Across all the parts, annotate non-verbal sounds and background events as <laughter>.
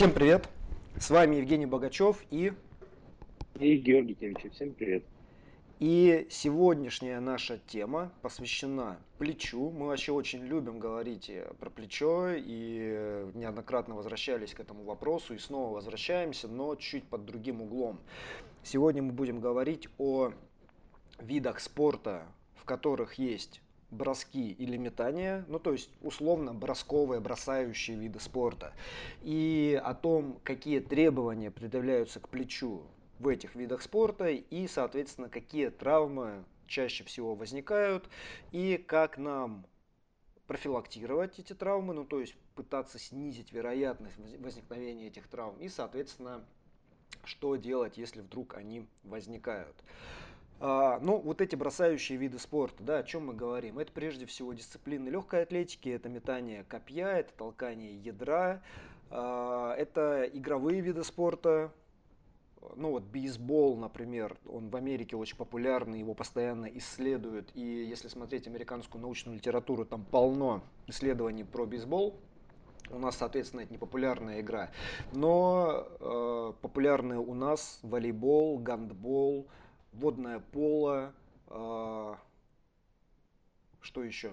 Всем привет! С вами Евгений Богачев и... И Георгий Тевичев. Всем привет! И сегодняшняя наша тема посвящена плечу. Мы вообще очень любим говорить про плечо и неоднократно возвращались к этому вопросу и снова возвращаемся, но чуть под другим углом. Сегодня мы будем говорить о видах спорта, в которых есть броски или метания, ну то есть условно бросковые, бросающие виды спорта, и о том, какие требования предъявляются к плечу в этих видах спорта и, соответственно, какие травмы чаще всего возникают и как нам профилактировать эти травмы, ну то есть пытаться снизить вероятность возникновения этих травм и, соответственно, что делать, если вдруг они возникают. А, ну, вот эти бросающие виды спорта, да, о чем мы говорим? Это прежде всего дисциплины легкой атлетики, это метание копья, это толкание ядра, а, это игровые виды спорта, ну вот бейсбол, например, он в Америке очень популярный, его постоянно исследуют. И если смотреть американскую научную литературу, там полно исследований про бейсбол. У нас, соответственно, это не популярная игра. Но э, популярные у нас волейбол, гандбол, водное поло, э, что еще?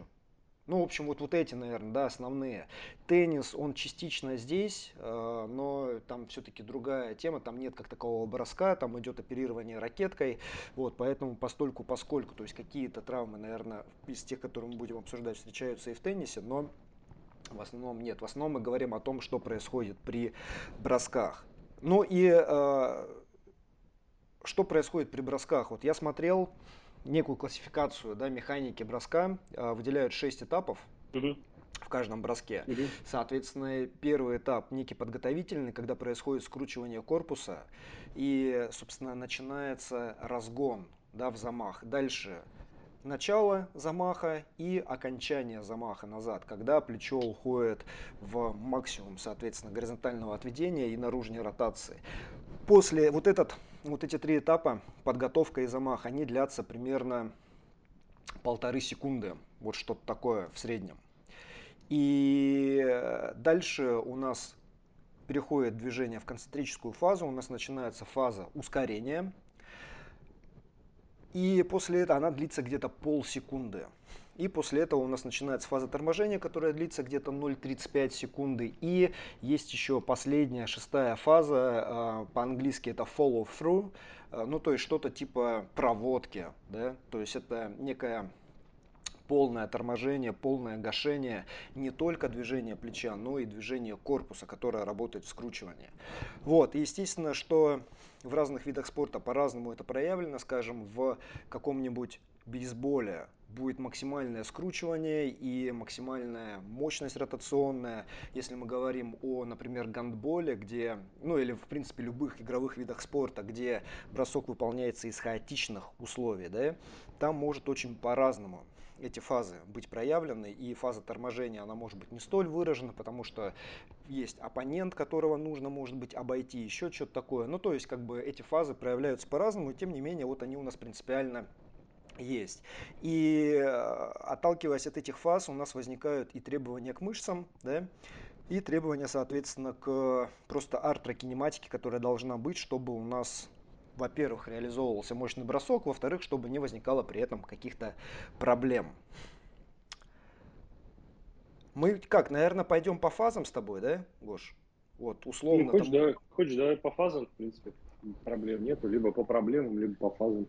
Ну, в общем, вот, вот эти, наверное, да, основные. Теннис, он частично здесь, э, но там все-таки другая тема, там нет как такового броска, там идет оперирование ракеткой, вот, поэтому постольку, поскольку, то есть какие-то травмы, наверное, из тех, которые мы будем обсуждать, встречаются и в теннисе, но в основном нет. В основном мы говорим о том, что происходит при бросках. Ну и э, что происходит при бросках? Вот я смотрел некую классификацию да, механики броска, э, выделяют 6 этапов. в каждом броске. Угу. Соответственно, первый этап некий подготовительный, когда происходит скручивание корпуса и, собственно, начинается разгон да, в замах. Дальше начало замаха и окончание замаха назад, когда плечо уходит в максимум, соответственно, горизонтального отведения и наружной ротации. После вот этот вот эти три этапа, подготовка и замах, они длятся примерно полторы секунды. Вот что-то такое в среднем. И дальше у нас переходит движение в концентрическую фазу, у нас начинается фаза ускорения. И после этого она длится где-то полсекунды. И после этого у нас начинается фаза торможения, которая длится где-то 0,35 секунды. И есть еще последняя, шестая фаза, а, по-английски это follow through, а, ну то есть что-то типа проводки, да, то есть это некая полное торможение, полное гашение не только движения плеча, но и движение корпуса, которое работает в скручивании. Вот, и естественно, что в разных видах спорта по-разному это проявлено, скажем, в каком-нибудь бейсболе будет максимальное скручивание и максимальная мощность ротационная. Если мы говорим о, например, гандболе, где, ну или в принципе любых игровых видах спорта, где бросок выполняется из хаотичных условий, да, там может очень по-разному эти фазы быть проявлены, и фаза торможения, она может быть не столь выражена, потому что есть оппонент, которого нужно, может быть, обойти, еще что-то такое. Ну, то есть, как бы эти фазы проявляются по-разному, и тем не менее, вот они у нас принципиально есть. И э, отталкиваясь от этих фаз, у нас возникают и требования к мышцам, да, и требования, соответственно, к просто артрокинематике, которая должна быть, чтобы у нас, во-первых, реализовывался мощный бросок, во-вторых, чтобы не возникало при этом каких-то проблем. Мы как, наверное, пойдем по фазам с тобой, да, Гош? Вот, условно. Ну, хочешь, там... давай, хочешь, давай по фазам, в принципе, проблем нету, либо по проблемам, либо по фазам.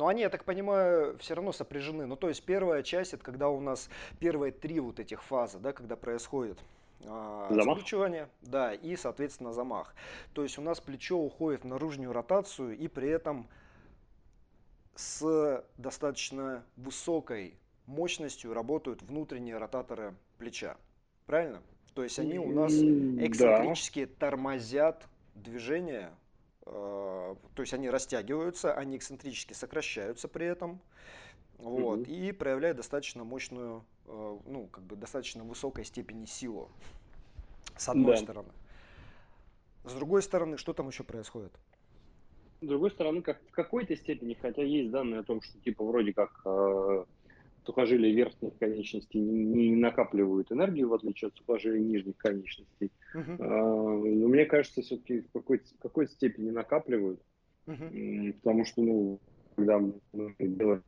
Но они, я так понимаю, все равно сопряжены. Ну, то есть первая часть, это когда у нас первые три вот этих фазы, да, когда происходит а, замах. скручивание, да, и, соответственно, замах. То есть у нас плечо уходит в наружную ротацию и при этом с достаточно высокой мощностью работают внутренние ротаторы плеча. Правильно? То есть они у нас эксцентрически да. тормозят движение то есть они растягиваются, они эксцентрически сокращаются при этом. Вот, угу. и проявляют достаточно мощную, э, ну, как бы достаточно высокой степени силу. С одной да. стороны. С другой стороны, что там еще происходит? С другой стороны, как, в какой-то степени, хотя есть данные о том, что типа вроде как э, сухожилия верхних конечностей не накапливают энергию, в отличие от сухожилий нижних конечностей. Uh-huh. Но мне кажется, все-таки в какой-то, в какой-то степени накапливают, uh-huh. потому что, ну, когда мы делаем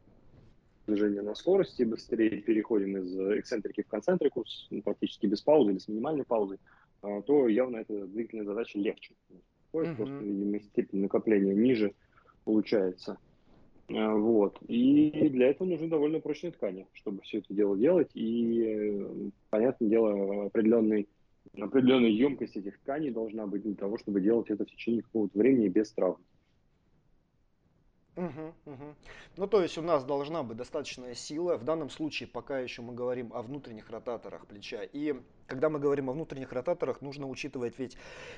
движение на скорости, быстрее переходим из эксцентрики в концентрикус, ну, практически без паузы или с минимальной паузой, а, то явно эта двигательная задача легче. Uh-huh. Просто, видимо, степень накопления ниже получается. А, вот. И для этого нужны довольно прочные ткани, чтобы все это дело делать. И, э, понятное дело, определенный, определенная емкость этих тканей должна быть для того, чтобы делать это в течение какого-то времени без травм. Угу, угу. Ну, то есть у нас должна быть достаточная сила. В данном случае пока еще мы говорим о внутренних ротаторах плеча. И когда мы говорим о внутренних ротаторах, нужно учитывать ведь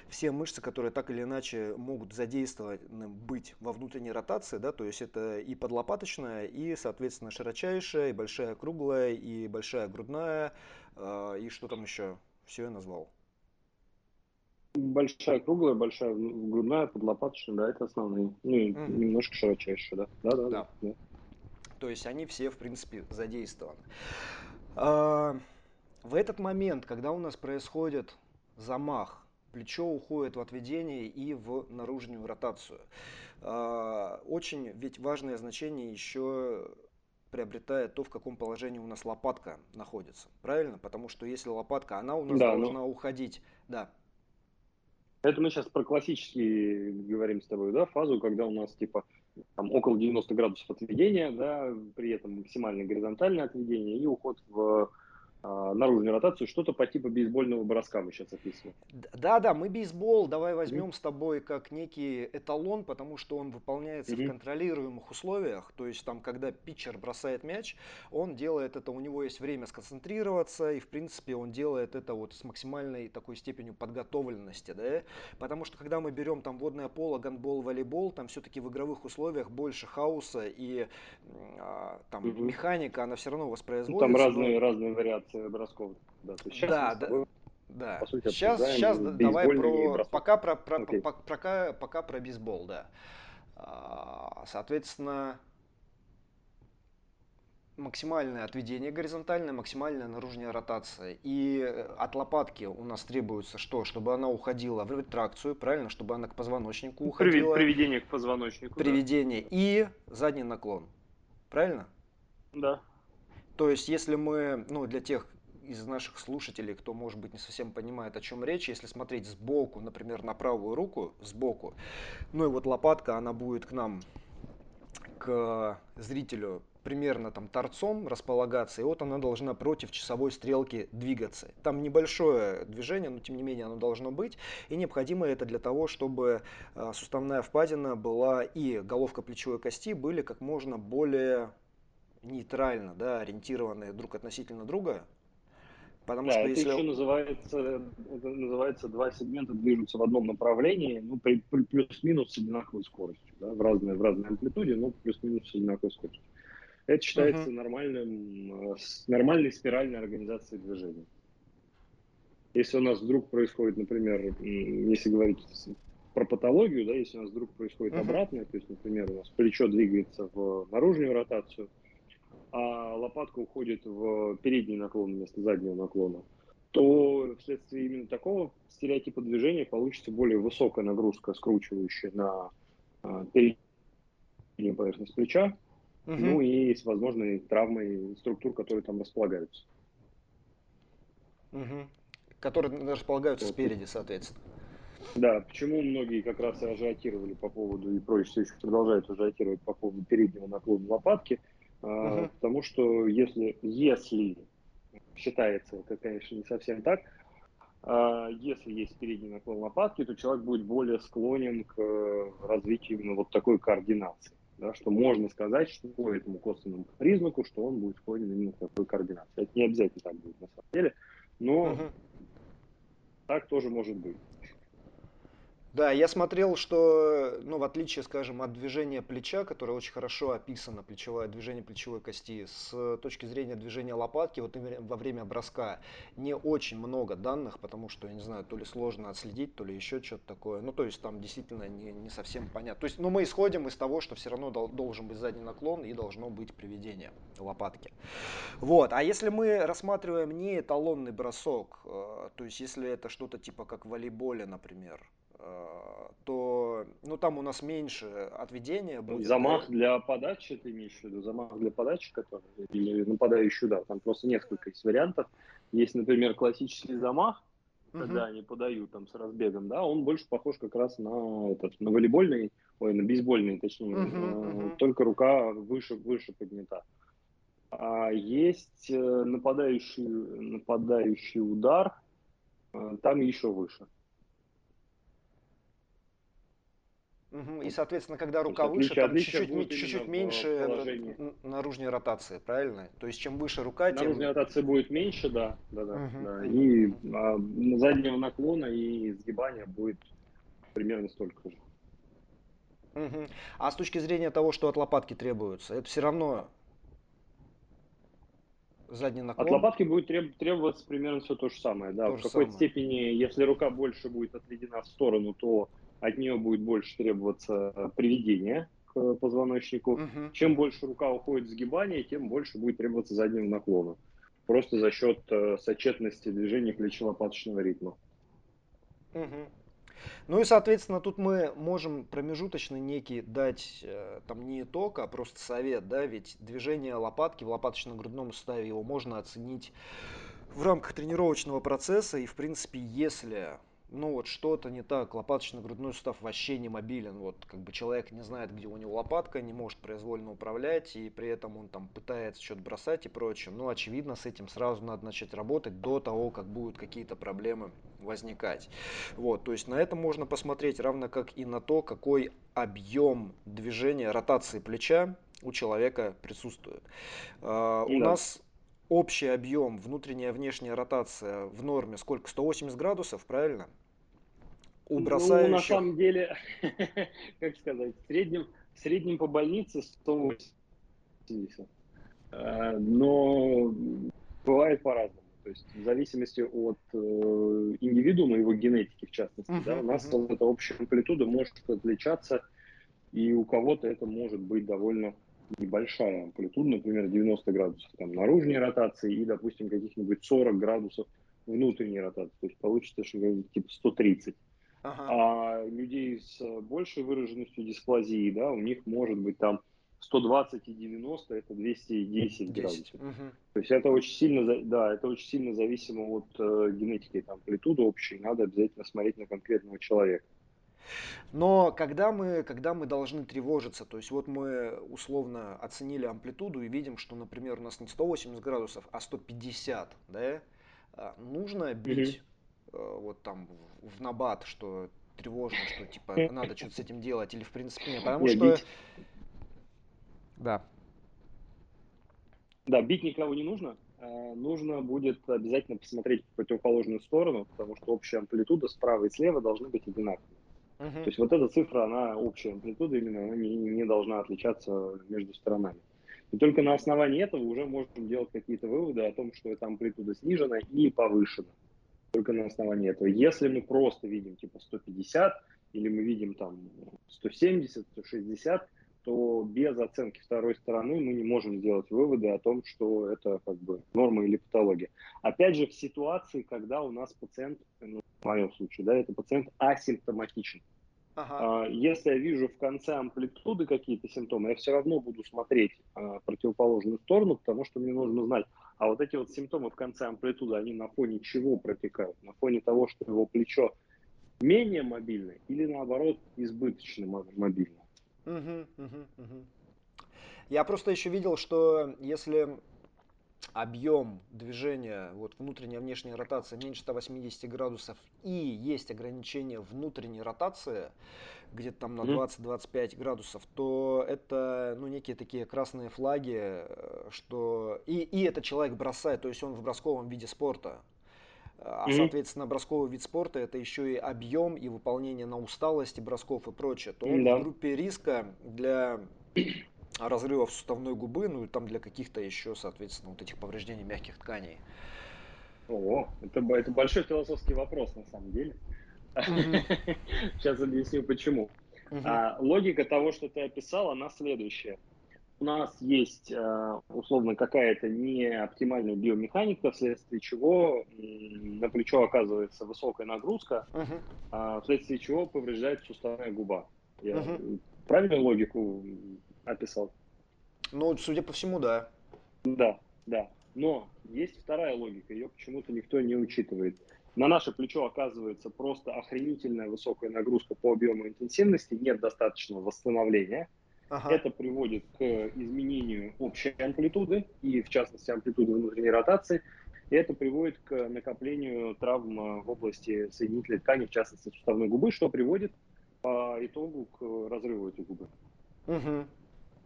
все мышцы, которые так или иначе могут задействованы быть во внутренней ротации. Да? То есть это и подлопаточная, и, соответственно, широчайшая, и большая круглая, и большая грудная, э, и что там еще? Все я назвал. Большая круглая, большая грудная, подлопаточная, да, это основные. Ну и mm. немножко широчайшая, да. Да, да, да. да. То есть они все, в принципе, задействованы. А, в этот момент, когда у нас происходит замах, плечо уходит в отведение и в наружную ротацию. А, очень ведь важное значение еще приобретает то, в каком положении у нас лопатка находится. Правильно? Потому что если лопатка, она у нас да, должна но... уходить. Да. Это мы сейчас про классические говорим с тобой, да, фазу, когда у нас типа там около 90 градусов отведения, да, при этом максимально горизонтальное отведение и уход в наружную ротацию, что-то по типу бейсбольного броска мы сейчас описываем. Да, да, мы бейсбол давай возьмем mm-hmm. с тобой как некий эталон, потому что он выполняется mm-hmm. в контролируемых условиях. То есть там, когда питчер бросает мяч, он делает это, у него есть время сконцентрироваться, и в принципе он делает это вот с максимальной такой степенью подготовленности, да. Потому что когда мы берем там водное поло, гандбол, волейбол, там все-таки в игровых условиях больше хаоса и а, там mm-hmm. механика, она все равно воспроизводится. Ну, там разные, но... разные вариации бросков. Да, сейчас да, да. Да. По сути, сейчас, сейчас давай про пока про, про, okay. по, пока, пока про бейсбол, да. А, соответственно, максимальное отведение горизонтальное, максимальная наружная ротация. И от лопатки у нас требуется что? Чтобы она уходила в ретракцию, правильно? Чтобы она к позвоночнику уходила. Приведение к позвоночнику. Приведение да. и задний наклон. Правильно? Да. То есть, если мы, ну, для тех из наших слушателей, кто, может быть, не совсем понимает, о чем речь, если смотреть сбоку, например, на правую руку, сбоку, ну и вот лопатка, она будет к нам, к зрителю примерно там торцом располагаться, и вот она должна против часовой стрелки двигаться. Там небольшое движение, но тем не менее оно должно быть, и необходимо это для того, чтобы а, суставная впадина была и головка плечевой кости были как можно более нейтрально, да, ориентированные друг относительно друга. Потому да, что это если... еще называется, это называется два сегмента движутся в одном направлении, ну, при, при плюс-минус с одинаковой скоростью, да, в разной, в разной амплитуде, но плюс-минус с одинаковой скоростью. Это считается uh-huh. нормальным, э, нормальной спиральной организацией движения. Если у нас вдруг происходит, например, если говорить про патологию, да, если у нас вдруг происходит uh-huh. обратное, то есть, например, у нас плечо двигается в наружную ротацию, а лопатка уходит в передний наклон вместо заднего наклона, то вследствие именно такого стереотипа движения получится более высокая нагрузка, скручивающая на а, переднюю поверхность плеча, угу. ну и с возможной травмой структур, которые там располагаются. Угу. Которые располагаются вот. спереди, соответственно. Да, почему многие как раз и ажиотировали по поводу, и прочее все еще продолжают ажиотировать по поводу переднего наклона лопатки – Uh-huh. Потому что если, если считается, это, конечно, не совсем так, а, если есть передний наклон лопатки, то человек будет более склонен к э, развитию именно вот такой координации. Да, что можно сказать, что по этому косвенному признаку, что он будет склонен именно к такой координации. Это не обязательно так будет на самом деле, но uh-huh. так тоже может быть. Да, я смотрел, что, ну, в отличие, скажем, от движения плеча, которое очень хорошо описано, плечевое движение плечевой кости, с точки зрения движения лопатки, вот во время броска не очень много данных, потому что, я не знаю, то ли сложно отследить, то ли еще что-то такое. Ну, то есть там действительно не, не совсем понятно. То есть, ну, мы исходим из того, что все равно дол- должен быть задний наклон и должно быть приведение лопатки. Вот, а если мы рассматриваем не эталонный бросок, э, то есть если это что-то типа как в волейболе, например, то ну там у нас меньше отведения будет. Замах для подачи, ты имеешь в виду? Замах для подачи, который, или нападающий удар. Там просто несколько есть вариантов. Есть, например, классический замах, когда угу. они подают там с разбегом, да, он больше похож как раз на этот, на волейбольный, ой, на бейсбольный, точнее, угу, э, угу. только рука выше, выше поднята. А есть э, нападающий, нападающий удар, э, там еще выше. Угу. И, соответственно, когда рука выше, там чуть-чуть, чуть-чуть меньше наружной ротации, правильно? То есть, чем выше рука, тем... Наружная ротация будет меньше, да. да, да, угу. да. И а, заднего наклона и сгибания будет примерно столько же. Угу. А с точки зрения того, что от лопатки требуется, это все равно задний наклон? От лопатки будет требоваться примерно все то же самое. Да. То в какой-то степени, если рука больше будет отведена в сторону, то от нее будет больше требоваться приведение к позвоночнику. Угу. Чем больше рука уходит в сгибание, тем больше будет требоваться заднего наклона. Просто за счет э, сочетности движения плечо-лопаточного ритма. Угу. Ну и, соответственно, тут мы можем промежуточный некий дать, э, там не итог, а просто совет, да, ведь движение лопатки в лопаточно-грудном суставе его можно оценить в рамках тренировочного процесса, и, в принципе, если ну вот что-то не так, лопаточно-грудной сустав вообще не мобилен, вот как бы человек не знает, где у него лопатка, не может произвольно управлять, и при этом он там пытается что-то бросать и прочее, ну очевидно с этим сразу надо начать работать до того, как будут какие-то проблемы возникать. Вот, то есть на это можно посмотреть, равно как и на то, какой объем движения, ротации плеча у человека присутствует. Uh, да. У нас общий объем, внутренняя внешняя ротация в норме сколько? 180 градусов, правильно? У бросающих... Ну, на самом деле, <laughs> как сказать, в среднем, в среднем по больнице 180. Э, но бывает по-разному. То есть в зависимости от э, индивидуума, его генетики в частности, uh-huh, да, у нас uh-huh. эта общая амплитуда может отличаться, и у кого-то это может быть довольно небольшая амплитуда, например, 90 градусов там, наружной ротации и, допустим, каких-нибудь 40 градусов внутренней ротации. То есть получится, что типа 130. Ага. А людей с большей выраженностью дисплазии, да, у них может быть там 120 и 90 это 210 10. градусов. Угу. То есть это очень сильно, да, это очень сильно зависимо от э, генетики, там, амплитуды общей, надо обязательно смотреть на конкретного человека. Но когда мы, когда мы должны тревожиться, то есть вот мы условно оценили амплитуду и видим, что, например, у нас не 180 градусов, а 150, да, а, нужно бить Э, вот там в набат, что тревожно, что типа надо что-то с этим делать, или в принципе нет, потому что... Бить. Да. Да, бить никого не нужно. Э, нужно будет обязательно посмотреть в противоположную сторону, потому что общая амплитуда справа и слева должны быть одинаковые. Uh-huh. То есть вот эта цифра, она общая амплитуда, именно она не, не должна отличаться между сторонами. И только на основании этого уже можем делать какие-то выводы о том, что эта амплитуда снижена и повышена только на основании этого. Если мы просто видим типа 150 или мы видим там 170, 160, то без оценки второй стороны мы не можем сделать выводы о том, что это как бы норма или патология. Опять же, в ситуации, когда у нас пациент, ну, в моем случае, да, это пациент асимптоматичен. Ага. А, если я вижу в конце амплитуды какие-то симптомы, я все равно буду смотреть а, противоположную сторону, потому что мне нужно знать, а вот эти вот симптомы в конце амплитуды, они на фоне чего протекают? На фоне того, что его плечо менее мобильное или наоборот избыточно мобильное? Угу, угу, угу. Я просто еще видел, что если объем движения, вот внутренняя внешняя ротация меньше 180 градусов и есть ограничение внутренней ротации, где-то там на 20-25 градусов, то это ну, некие такие красные флаги, что и, и этот человек бросает, то есть он в бросковом виде спорта. А, соответственно, бросковый вид спорта это еще и объем, и выполнение на усталости бросков и прочее, то он mm-hmm. в группе риска для разрывов суставной губы, ну и там для каких-то еще, соответственно, вот этих повреждений мягких тканей. О, это, это большой философский вопрос на самом деле. Сейчас объясню почему. А, логика того, что ты описал, она следующая. У нас есть э, условно какая-то неоптимальная биомеханика, вследствие чего на плечо оказывается высокая нагрузка, uh вследствие чего повреждается суставная губа. Я правильную логику описал? Ну, судя по всему, да. Да, да. Но есть вторая логика, ее почему-то никто не учитывает. На наше плечо оказывается просто охренительная высокая нагрузка по объему интенсивности, нет достаточного восстановления. Ага. Это приводит к изменению общей амплитуды и, в частности, амплитуды внутренней ротации. И это приводит к накоплению травм в области соединительной ткани, в частности, суставной губы, что приводит по итогу к разрыву этой губы. Угу.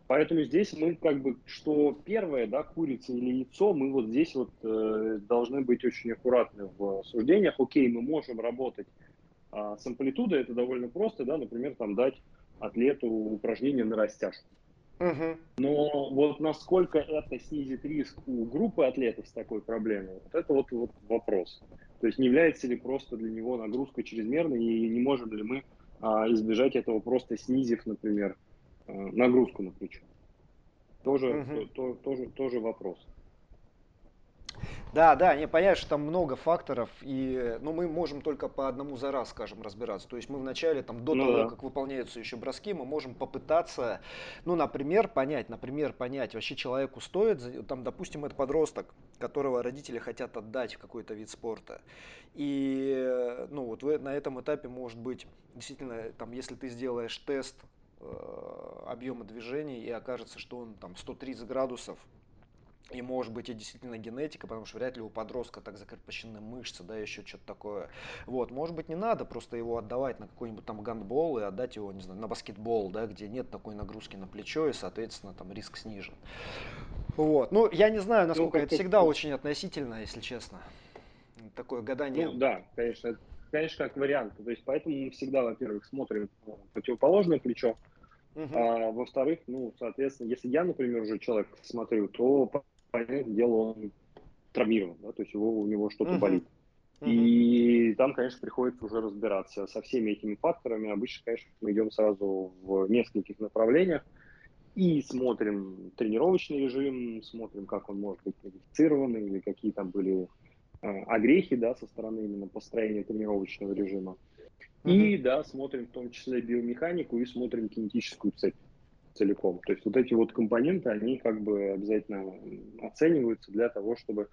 Поэтому здесь мы как бы, что первое, да, курица или яйцо, мы вот здесь вот э, должны быть очень аккуратны в суждениях. Окей, мы можем работать а, с амплитудой, это довольно просто, да, например, там дать атлету упражнение на растяжку. Угу. Но вот насколько это снизит риск у группы атлетов с такой проблемой, вот это вот, вот вопрос. То есть не является ли просто для него нагрузка чрезмерной и не можем ли мы а, избежать этого просто снизив, например, нагрузку на плечо. Тоже, угу. то, то, тоже, тоже вопрос. Да, да, не понятно, что там много факторов, и, ну, мы можем только по одному за раз, скажем, разбираться. То есть мы вначале, там, до ну, того, да. как выполняются еще броски, мы можем попытаться, ну, например, понять, например, понять, вообще человеку стоит, там, допустим, это подросток, которого родители хотят отдать в какой-то вид спорта. И, ну, вот вы, на этом этапе, может быть, действительно, там, если ты сделаешь тест Э, объема движений и окажется, что он там 130 градусов и может быть и действительно генетика, потому что вряд ли у подростка так закрепощены мышцы, да, еще что-то такое. Вот, может быть не надо просто его отдавать на какой-нибудь там гандбол и отдать его, не знаю, на баскетбол, да, где нет такой нагрузки на плечо и, соответственно, там риск снижен. Вот, ну, я не знаю, насколько ну, это всегда очень относительно, если честно. Такое гадание. Ну, да, конечно, конечно, как вариант. То есть, поэтому мы всегда, во-первых, смотрим противоположное плечо, Uh-huh. А, во-вторых, ну, соответственно, если я, например, уже человек смотрю, то, понятное дело, он травмирован, да, то есть его, у него что-то uh-huh. болит. Uh-huh. И там, конечно, приходится уже разбираться со всеми этими факторами. Обычно, конечно, мы идем сразу в нескольких направлениях и смотрим тренировочный режим, смотрим, как он может быть модифицирован или какие там были э, огрехи, да, со стороны именно построения тренировочного режима. И да, смотрим в том числе биомеханику и смотрим кинетическую цепь целиком. То есть вот эти вот компоненты, они как бы обязательно оцениваются для того, чтобы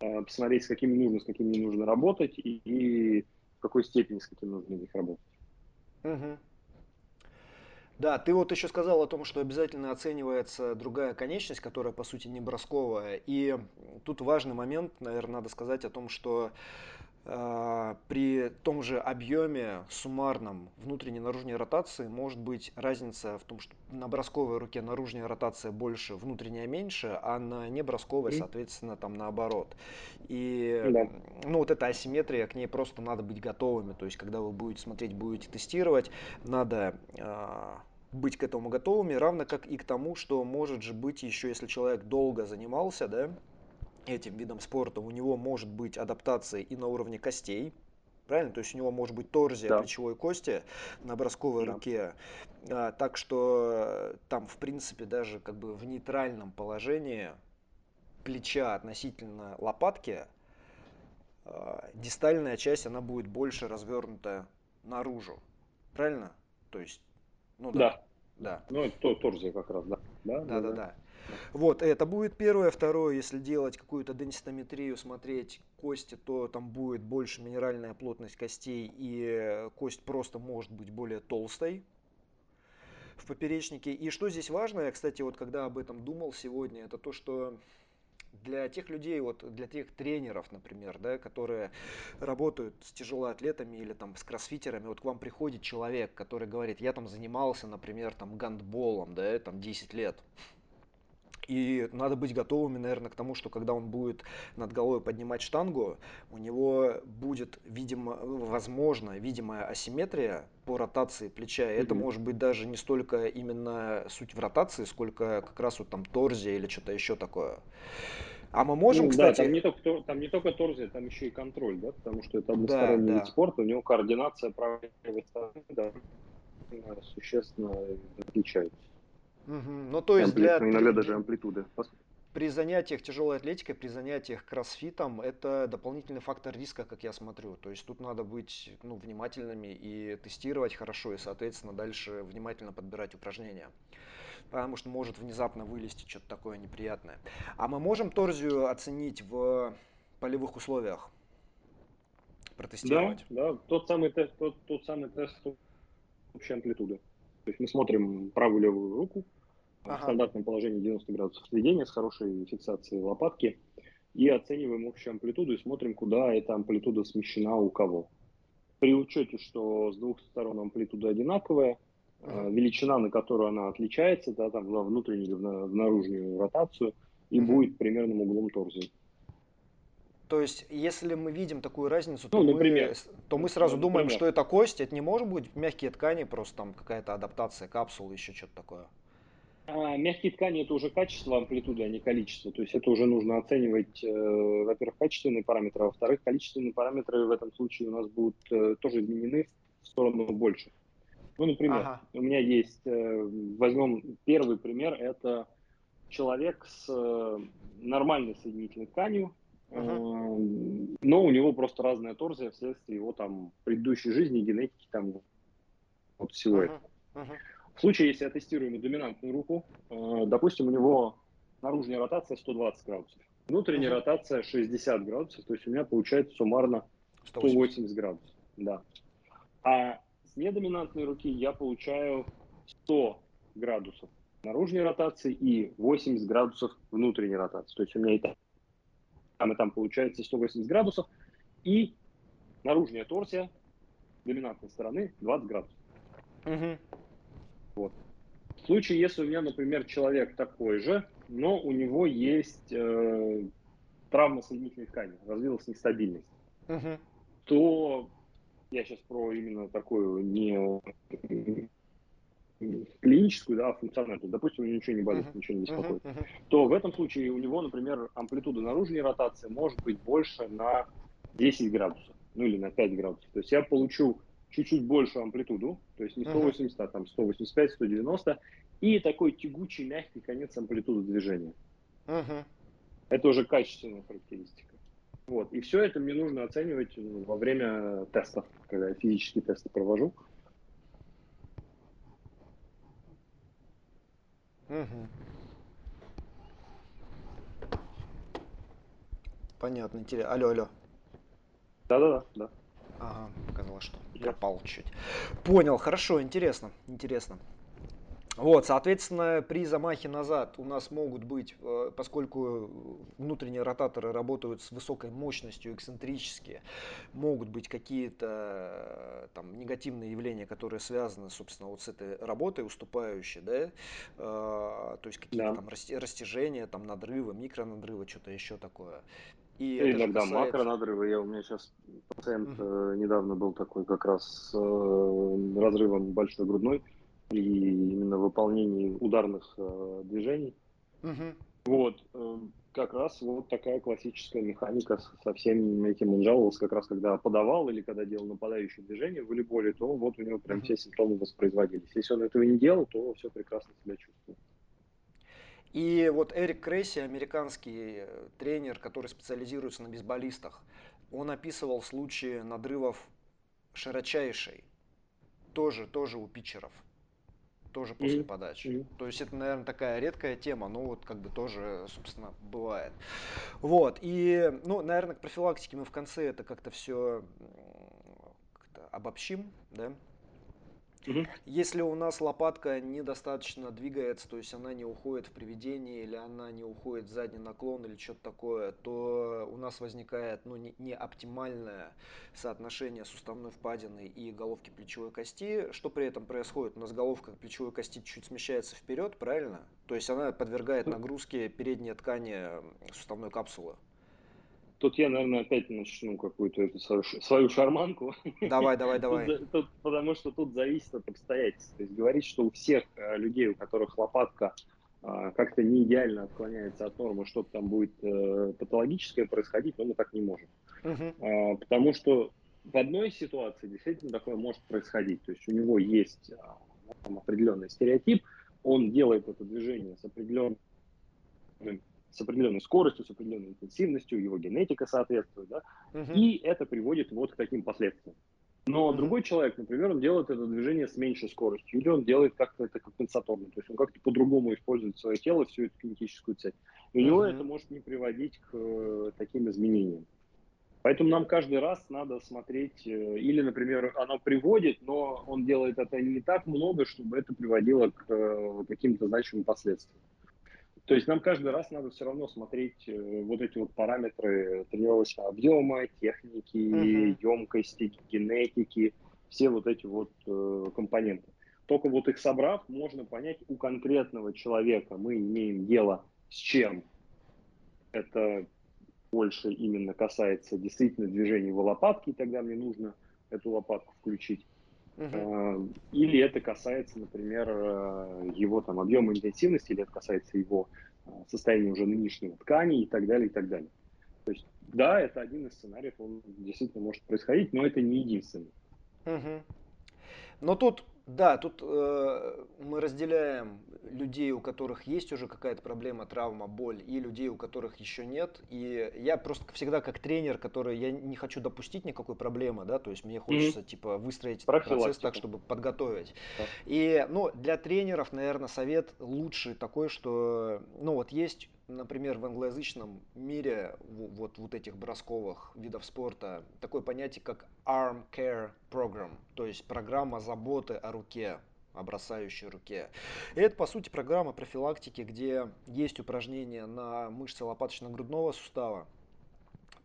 э, посмотреть, с какими нужно, с какими не нужно работать и, и в какой степени с каким нужно их работать. Угу. Да, ты вот еще сказал о том, что обязательно оценивается другая конечность, которая по сути не бросковая. И тут важный момент, наверное, надо сказать о том, что а, при том же объеме суммарном внутренней наружной ротации может быть разница в том, что на бросковой руке наружная ротация больше, внутренняя меньше, а на небросковой, соответственно, там наоборот. И да. ну, вот эта асимметрия, к ней просто надо быть готовыми. То есть, когда вы будете смотреть, будете тестировать, надо э, быть к этому готовыми, равно как и к тому, что может же быть еще, если человек долго занимался, да, этим видом спорта, у него может быть адаптация и на уровне костей, правильно? То есть у него может быть торзия да. плечевой кости на бросковой да. руке. А, так что там, в принципе, даже как бы в нейтральном положении плеча относительно лопатки а, дистальная часть, она будет больше развернута наружу. Правильно? То есть, ну да. Да. да. Ну, это торзия как раз, да. Да, да, да. да. да. Вот, это будет первое. Второе, если делать какую-то денситометрию, смотреть кости, то там будет больше минеральная плотность костей, и кость просто может быть более толстой в поперечнике. И что здесь важно, я, кстати, вот когда об этом думал сегодня, это то, что для тех людей, вот для тех тренеров, например, да, которые работают с тяжелоатлетами или там с кроссфитерами, вот к вам приходит человек, который говорит, я там занимался, например, там гандболом, да, там 10 лет, И надо быть готовыми, наверное, к тому, что когда он будет над головой поднимать штангу, у него будет, видимо, возможно, видимая асимметрия по ротации плеча. И mm-hmm. это может быть даже не столько именно суть в ротации, сколько как раз вот там торзия или что-то еще такое. А мы можем, ну, кстати... Да, там не, только, там не только торзия, там еще и контроль, да, потому что это односторонний да, вид да. спорта, у него координация правой стороны да, существенно отличается. Угу. Ну, то есть для... Иногда даже амплитуды. При занятиях тяжелой атлетикой, при занятиях кроссфитом, это дополнительный фактор риска, как я смотрю. То есть тут надо быть ну, внимательными и тестировать хорошо, и, соответственно, дальше внимательно подбирать упражнения. Потому что может внезапно вылезти что-то такое неприятное. А мы можем торзию оценить в полевых условиях? Протестировать? Да, да. Тот самый тест, тот, тот самый тест общей амплитуды. То есть мы смотрим правую левую руку, ага. в стандартном положении 90 градусов сведения с хорошей фиксацией лопатки и оцениваем общую амплитуду и смотрим, куда эта амплитуда смещена у кого. При учете, что с двух сторон амплитуда одинаковая, ага. величина, на которую она отличается, да, там во внутреннюю или в наружную ротацию, и ага. будет примерным углом торзии. То есть, если мы видим такую разницу, то, ну, например, мы, то мы сразу ну, думаем, например. что это кость, это не может быть мягкие ткани, просто там какая-то адаптация капсулы, еще что-то такое. А, мягкие ткани это уже качество амплитуды, а не количество. То есть это уже нужно оценивать, э, во-первых, качественные параметры, а во-вторых, количественные параметры в этом случае у нас будут э, тоже изменены в сторону больше. Ну, например, ага. у меня есть, э, возьмем первый пример, это человек с э, нормальной соединительной тканью, Uh-huh. Но у него просто разная торзия вследствие его там предыдущей жизни, генетики, там вот всего uh-huh. этого. Uh-huh. В случае, если я тестирую доминантную руку, э, допустим, у него наружная ротация 120 градусов, внутренняя uh-huh. ротация 60 градусов, то есть у меня получается суммарно 180, 180 градусов. Да. А с недоминантной руки я получаю 100 градусов наружной ротации и 80 градусов внутренней ротации. То есть у меня и так там и там получается 180 градусов, и наружная торсия доминантной стороны 20 градусов. Угу. Вот. В случае, если у меня, например, человек такой же, но у него есть э, травма соединительной ткани, развилась нестабильность, угу. то я сейчас про именно такую не клиническую, да, функциональную, допустим, у него ничего не болит, uh-huh. ничего не беспокоит, uh-huh. Uh-huh. то в этом случае у него, например, амплитуда наружной ротации может быть больше на 10 градусов, ну или на 5 градусов. То есть я получу чуть-чуть большую амплитуду, то есть не 180, uh-huh. а там 185, 190, и такой тягучий, мягкий конец амплитуды движения. Uh-huh. Это уже качественная характеристика. Вот. И все это мне нужно оценивать ну, во время тестов, когда я физические тесты провожу. Угу. Понятно, интересно. Алло, алло. Да-да-да, да. Ага, показалось, что пропал чуть. Понял, хорошо, интересно, интересно. Вот, соответственно, при замахе назад у нас могут быть, э, поскольку внутренние ротаторы работают с высокой мощностью, эксцентрические, могут быть какие-то э, там негативные явления, которые связаны, собственно, вот с этой работой уступающей, да, э, то есть какие-то да. там растяжения, там надрывы, микронадрывы, что-то еще такое. И, и иногда касается... макронадрывы. Я, у меня сейчас пациент угу. э, недавно был такой как раз с э, разрывом большой грудной при именно выполнении ударных э, движений. Угу. Вот, э, как раз вот такая классическая механика со всем этим он жаловался, как раз когда подавал или когда делал нападающее движение в волейболе, то вот у него прям все симптомы воспроизводились. Если он этого не делал, то все прекрасно себя чувствует. И вот Эрик Кресси, американский э, тренер, который специализируется на бейсболистах, он описывал случаи надрывов широчайшей, тоже, тоже у питчеров тоже после mm-hmm. подачи. Mm-hmm. То есть это, наверное, такая редкая тема, но вот как бы тоже, собственно, бывает. Вот, и, ну, наверное, к профилактике мы в конце это как-то все как обобщим, да. Угу. Если у нас лопатка недостаточно двигается, то есть она не уходит в приведение или она не уходит в задний наклон или что-то такое, то у нас возникает ну, не, не оптимальное соотношение суставной впадины и головки плечевой кости. Что при этом происходит? У нас головка плечевой кости чуть смещается вперед, правильно? То есть она подвергает нагрузке передние ткани суставной капсулы. Тут я, наверное, опять начну какую-то эту свою, свою шарманку. Давай, давай, давай. Тут, тут, потому что тут зависит от обстоятельств. То есть говорить, что у всех э, людей, у которых лопатка э, как-то не идеально отклоняется от нормы, что-то там будет э, патологическое происходить, но мы так не можем. Uh-huh. Потому что в одной ситуации действительно такое может происходить. То есть у него есть там, определенный стереотип, он делает это движение с определенным с определенной скоростью, с определенной интенсивностью, его генетика соответствует, да, угу. и это приводит вот к таким последствиям. Но угу. другой человек, например, он делает это движение с меньшей скоростью, или он делает как-то это компенсаторно, то есть он как-то по-другому использует свое тело, всю эту кинетическую цепь. И у него это может не приводить к э, таким изменениям. Поэтому нам каждый раз надо смотреть, э, или, например, оно приводит, но он делает это не так много, чтобы это приводило к э, каким-то значимым последствиям. То есть нам каждый раз надо все равно смотреть э, вот эти вот параметры тренировочного объема, техники, uh-huh. емкости, генетики, все вот эти вот э, компоненты. Только вот их собрав, можно понять у конкретного человека мы имеем дело с чем. Это больше именно касается действительно движения его лопатки, и тогда мне нужно эту лопатку включить. Uh-huh. Или это касается, например, э, его там объема интенсивности, или это касается его э, состояния уже нынешнего ткани и так далее, и так далее. То есть, да, это один из сценариев, он действительно может происходить, но это не единственный. Uh-huh. Но тут да, тут э, мы разделяем людей, у которых есть уже какая-то проблема, травма, боль, и людей, у которых еще нет. И я просто всегда как тренер, который я не хочу допустить никакой проблемы, да, то есть мне хочется mm-hmm. типа выстроить процесс так, чтобы подготовить. Да. И ну для тренеров, наверное, совет лучший такой, что ну вот есть например, в англоязычном мире вот, вот этих бросковых видов спорта такое понятие, как Arm Care Program, то есть программа заботы о руке, о бросающей руке. И это, по сути, программа профилактики, где есть упражнения на мышцы лопаточно-грудного сустава,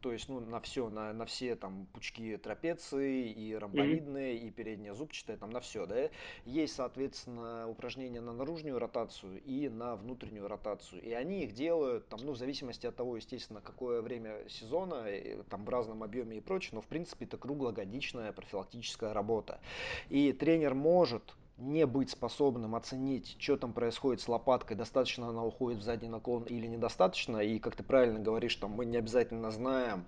то есть ну, на все, на, на все там пучки трапеции, и ромбовидные, mm-hmm. и передняя зубчатая, там на все, да. Есть, соответственно, упражнения на наружную ротацию и на внутреннюю ротацию. И они их делают, там, ну, в зависимости от того, естественно, какое время сезона, там в разном объеме и прочее, но в принципе это круглогодичная профилактическая работа. И тренер может не быть способным оценить, что там происходит с лопаткой, достаточно она уходит в задний наклон или недостаточно, и как ты правильно говоришь, там мы не обязательно знаем,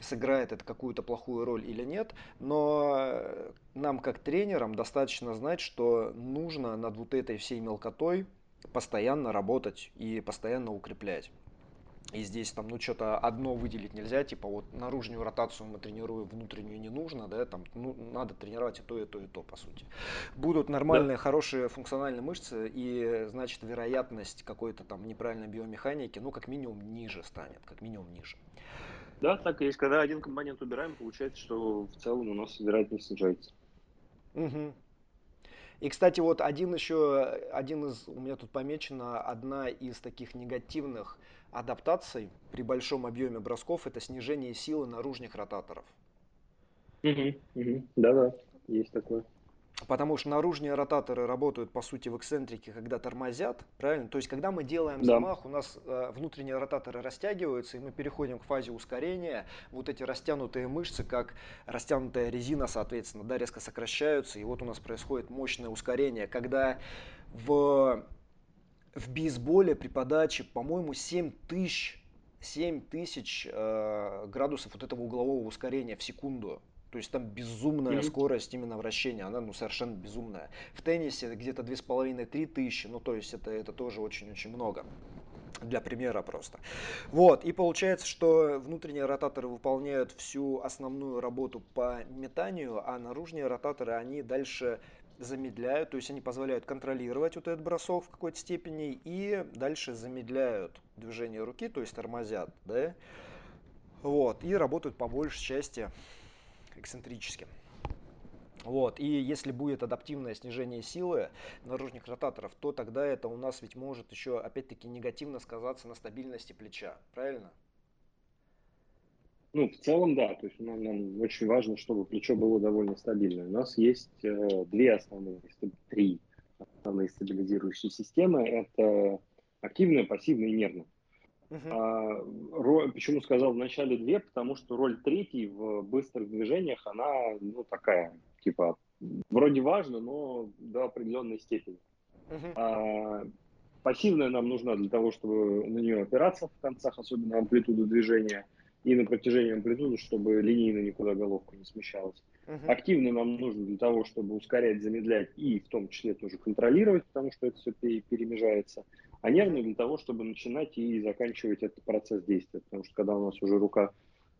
сыграет это какую-то плохую роль или нет, но нам как тренерам достаточно знать, что нужно над вот этой всей мелкотой постоянно работать и постоянно укреплять. И здесь там, ну, что-то одно выделить нельзя, типа вот наружную ротацию мы тренируем, внутреннюю не нужно, да, там, ну, надо тренировать и то, и то, и то, по сути. Будут нормальные, да. хорошие функциональные мышцы, и, значит, вероятность какой-то там неправильной биомеханики, ну, как минимум, ниже станет, как минимум ниже. Да, так и есть. Когда один компонент убираем, получается, что в целом у нас вероятность снижается. Угу. И, кстати, вот один еще, один из, у меня тут помечено, одна из таких негативных адаптаций при большом объеме бросков это снижение силы наружных ротаторов. Угу, угу. Да-да, есть такое. Потому что наружные ротаторы работают, по сути, в эксцентрике, когда тормозят, правильно? То есть, когда мы делаем да. замах, у нас э, внутренние ротаторы растягиваются, и мы переходим к фазе ускорения. Вот эти растянутые мышцы, как растянутая резина, соответственно, да, резко сокращаются, и вот у нас происходит мощное ускорение, когда в в бейсболе при подаче, по-моему, 7 тысяч 7 тысяч э, градусов вот этого углового ускорения в секунду. То есть там безумная mm-hmm. скорость именно вращения, она ну совершенно безумная. В теннисе где-то 2,5-3 тысячи, ну то есть это, это тоже очень-очень много. Для примера просто. Вот, и получается, что внутренние ротаторы выполняют всю основную работу по метанию, а наружные ротаторы, они дальше замедляют, то есть они позволяют контролировать вот этот бросок в какой-то степени и дальше замедляют движение руки, то есть тормозят, да, вот, и работают по большей части эксцентрически. Вот. И если будет адаптивное снижение силы наружных ротаторов, то тогда это у нас ведь может еще, опять-таки, негативно сказаться на стабильности плеча. Правильно? Ну, в целом, да. То есть нам, нам очень важно, чтобы плечо было довольно стабильное. У нас есть э, две основные, три основные стабилизирующие системы. Это активная, пассивная и нервная. Uh-huh. А, роль, почему сказал в начале две? Потому что роль третьей в быстрых движениях, она ну, такая, типа, вроде важна, но до определенной степени. Uh-huh. А, пассивная нам нужна для того, чтобы на нее опираться в концах, особенно амплитуду движения и на протяжении амплитуды, чтобы линейно никуда головка не смещалась. Uh-huh. Активно нам нужно для того, чтобы ускорять, замедлять и в том числе тоже контролировать, потому что это все перемежается. А нервно для того, чтобы начинать и заканчивать этот процесс действия. Потому что когда у нас уже рука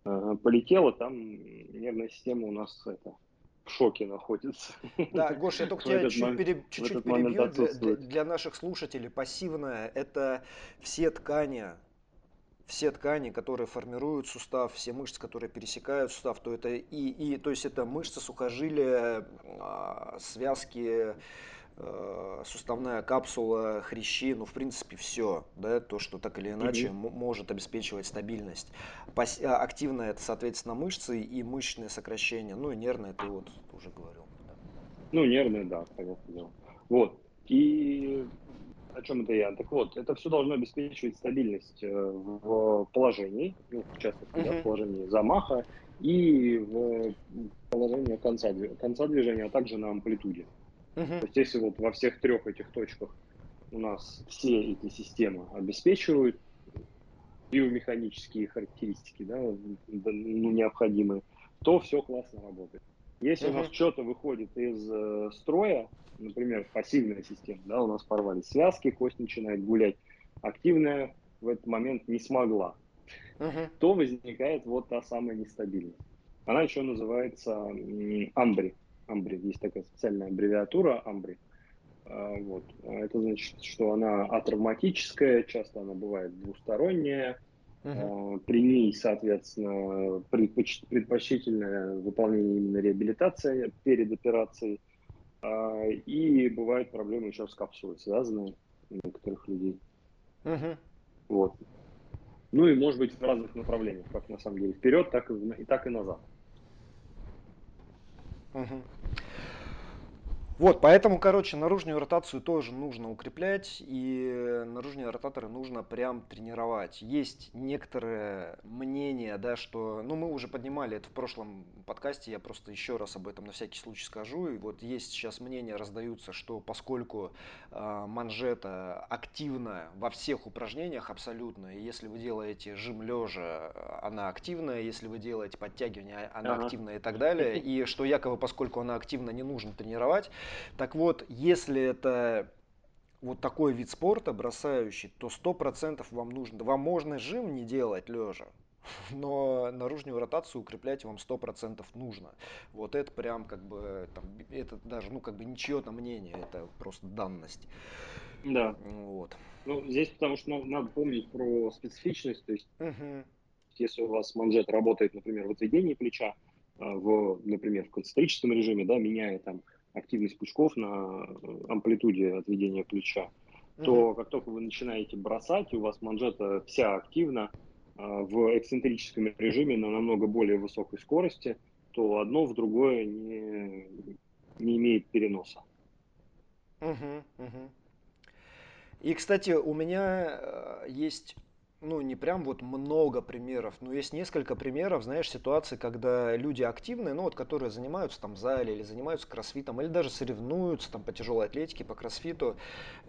э, полетела, там нервная система у нас это, в шоке находится. Да, <laughs> Гоша, я только тебя чуть-чуть, чуть-чуть перебью для, для наших слушателей. Пассивная – это все ткани все ткани, которые формируют сустав, все мышцы, которые пересекают сустав, то это и, и то есть это мышцы, сухожилия, а, связки, а, суставная капсула, хрящи, ну в принципе все, да, то, что так или иначе mm может обеспечивать стабильность. Пас- а, активное это, соответственно, мышцы и мышечные сокращения, ну и нервное ты вот уже говорил. Да. Ну нервные, да, понятно Вот. И о чем это я? Так вот, это все должно обеспечивать стабильность э, в положении, ну, в частности, uh-huh. да, в положении замаха и в положении конца, конца движения, а также на амплитуде. Uh-huh. То есть, если вот во всех трех этих точках у нас все эти системы обеспечивают биомеханические характеристики, да, ну, необходимые, то все классно работает. Если uh-huh. у нас что-то выходит из э, строя, например, пассивная система, да, у нас порвались связки, кость начинает гулять, активная в этот момент не смогла, uh-huh. то возникает вот та самая нестабильность. Она еще называется амбри. Амбри, есть такая специальная аббревиатура амбри. А, вот. Это значит, что она атравматическая, часто она бывает двусторонняя, Uh-huh. При ней, соответственно, предпоч- предпочтительное выполнение именно реабилитации перед операцией. А, и бывают проблемы еще с капсулой, связанные у некоторых людей. Uh-huh. Вот. Ну и может быть в разных направлениях, как на самом деле вперед, так и, и так и назад. Uh-huh. Вот, поэтому, короче, наружную ротацию тоже нужно укреплять, и наружные ротаторы нужно прям тренировать. Есть некоторые мнения, да, что, ну, мы уже поднимали это в прошлом подкасте, я просто еще раз об этом на всякий случай скажу, и вот есть сейчас мнения раздаются, что поскольку э, манжета активна во всех упражнениях абсолютно, и если вы делаете жим лежа, она активная, если вы делаете подтягивание, она ага. активная и так далее, и что якобы, поскольку она активна, не нужно тренировать, так вот, если это вот такой вид спорта бросающий, то сто процентов вам нужно. Вам можно жим не делать лежа, <laughs> но наружную ротацию укреплять вам сто процентов нужно. Вот это прям как бы, там, это даже, ну, как бы там мнение, это просто данность. Да. Вот. Ну, здесь потому что ну, надо помнить про специфичность, то есть, угу. если у вас манжет работает, например, в отведении плеча, а, в, например, в концентрическом режиме, да, меняя там активность пучков на э, амплитуде отведения плеча, угу. то как только вы начинаете бросать, и у вас манжета вся активна э, в эксцентрическом режиме на намного более высокой скорости, то одно в другое не, не имеет переноса. Угу, угу. И, кстати, у меня э, есть ну, не прям вот много примеров, но есть несколько примеров, знаешь, ситуаций, когда люди активные, ну, вот, которые занимаются там в зале или занимаются кроссфитом, или даже соревнуются там по тяжелой атлетике, по кроссфиту,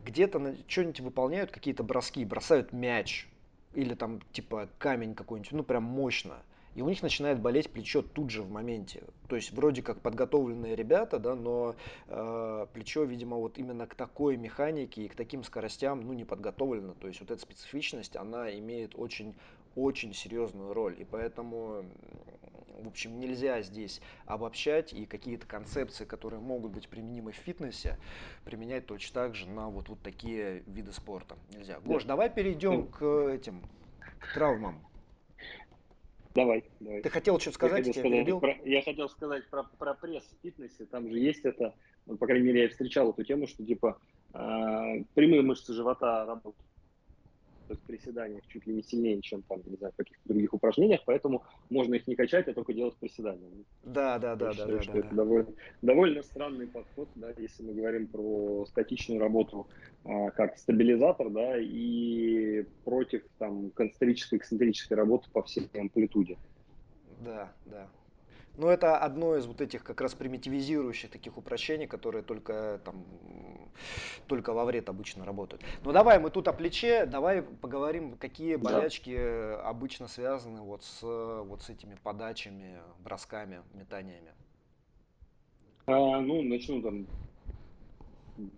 где-то что-нибудь выполняют, какие-то броски, бросают мяч, или там типа камень какой-нибудь, ну, прям мощно – и у них начинает болеть плечо тут же в моменте. То есть вроде как подготовленные ребята, да, но э, плечо, видимо, вот именно к такой механике и к таким скоростям, ну, не подготовлено. То есть вот эта специфичность, она имеет очень очень серьезную роль. И поэтому, в общем, нельзя здесь обобщать и какие-то концепции, которые могут быть применимы в фитнесе, применять точно так же на вот, вот такие виды спорта. Нельзя. Гош, да. давай перейдем к этим, к травмам. Давай, давай. Ты хотел что сказать, я хотел сказать, про, я хотел сказать про, про пресс в фитнесе. Там же есть это, ну, по крайней мере, я встречал эту тему, что типа э, прямые мышцы живота работают в приседаниях чуть ли не сильнее, чем там, не знаю, в каких-то других упражнениях, поэтому можно их не качать, а только делать приседания. Да, да, да, да, да, что да, это да. Довольно, довольно странный подход, да, если мы говорим про статичную работу а, как стабилизатор, да, и против там концентрической, эксцентрической работы по всей амплитуде. Да, да. Но это одно из вот этих как раз примитивизирующих таких упрощений, которые только, там, только во вред обычно работают. Ну давай мы тут о плече, давай поговорим, какие болячки да. обычно связаны вот с, вот с этими подачами, бросками, метаниями. А, ну, начну там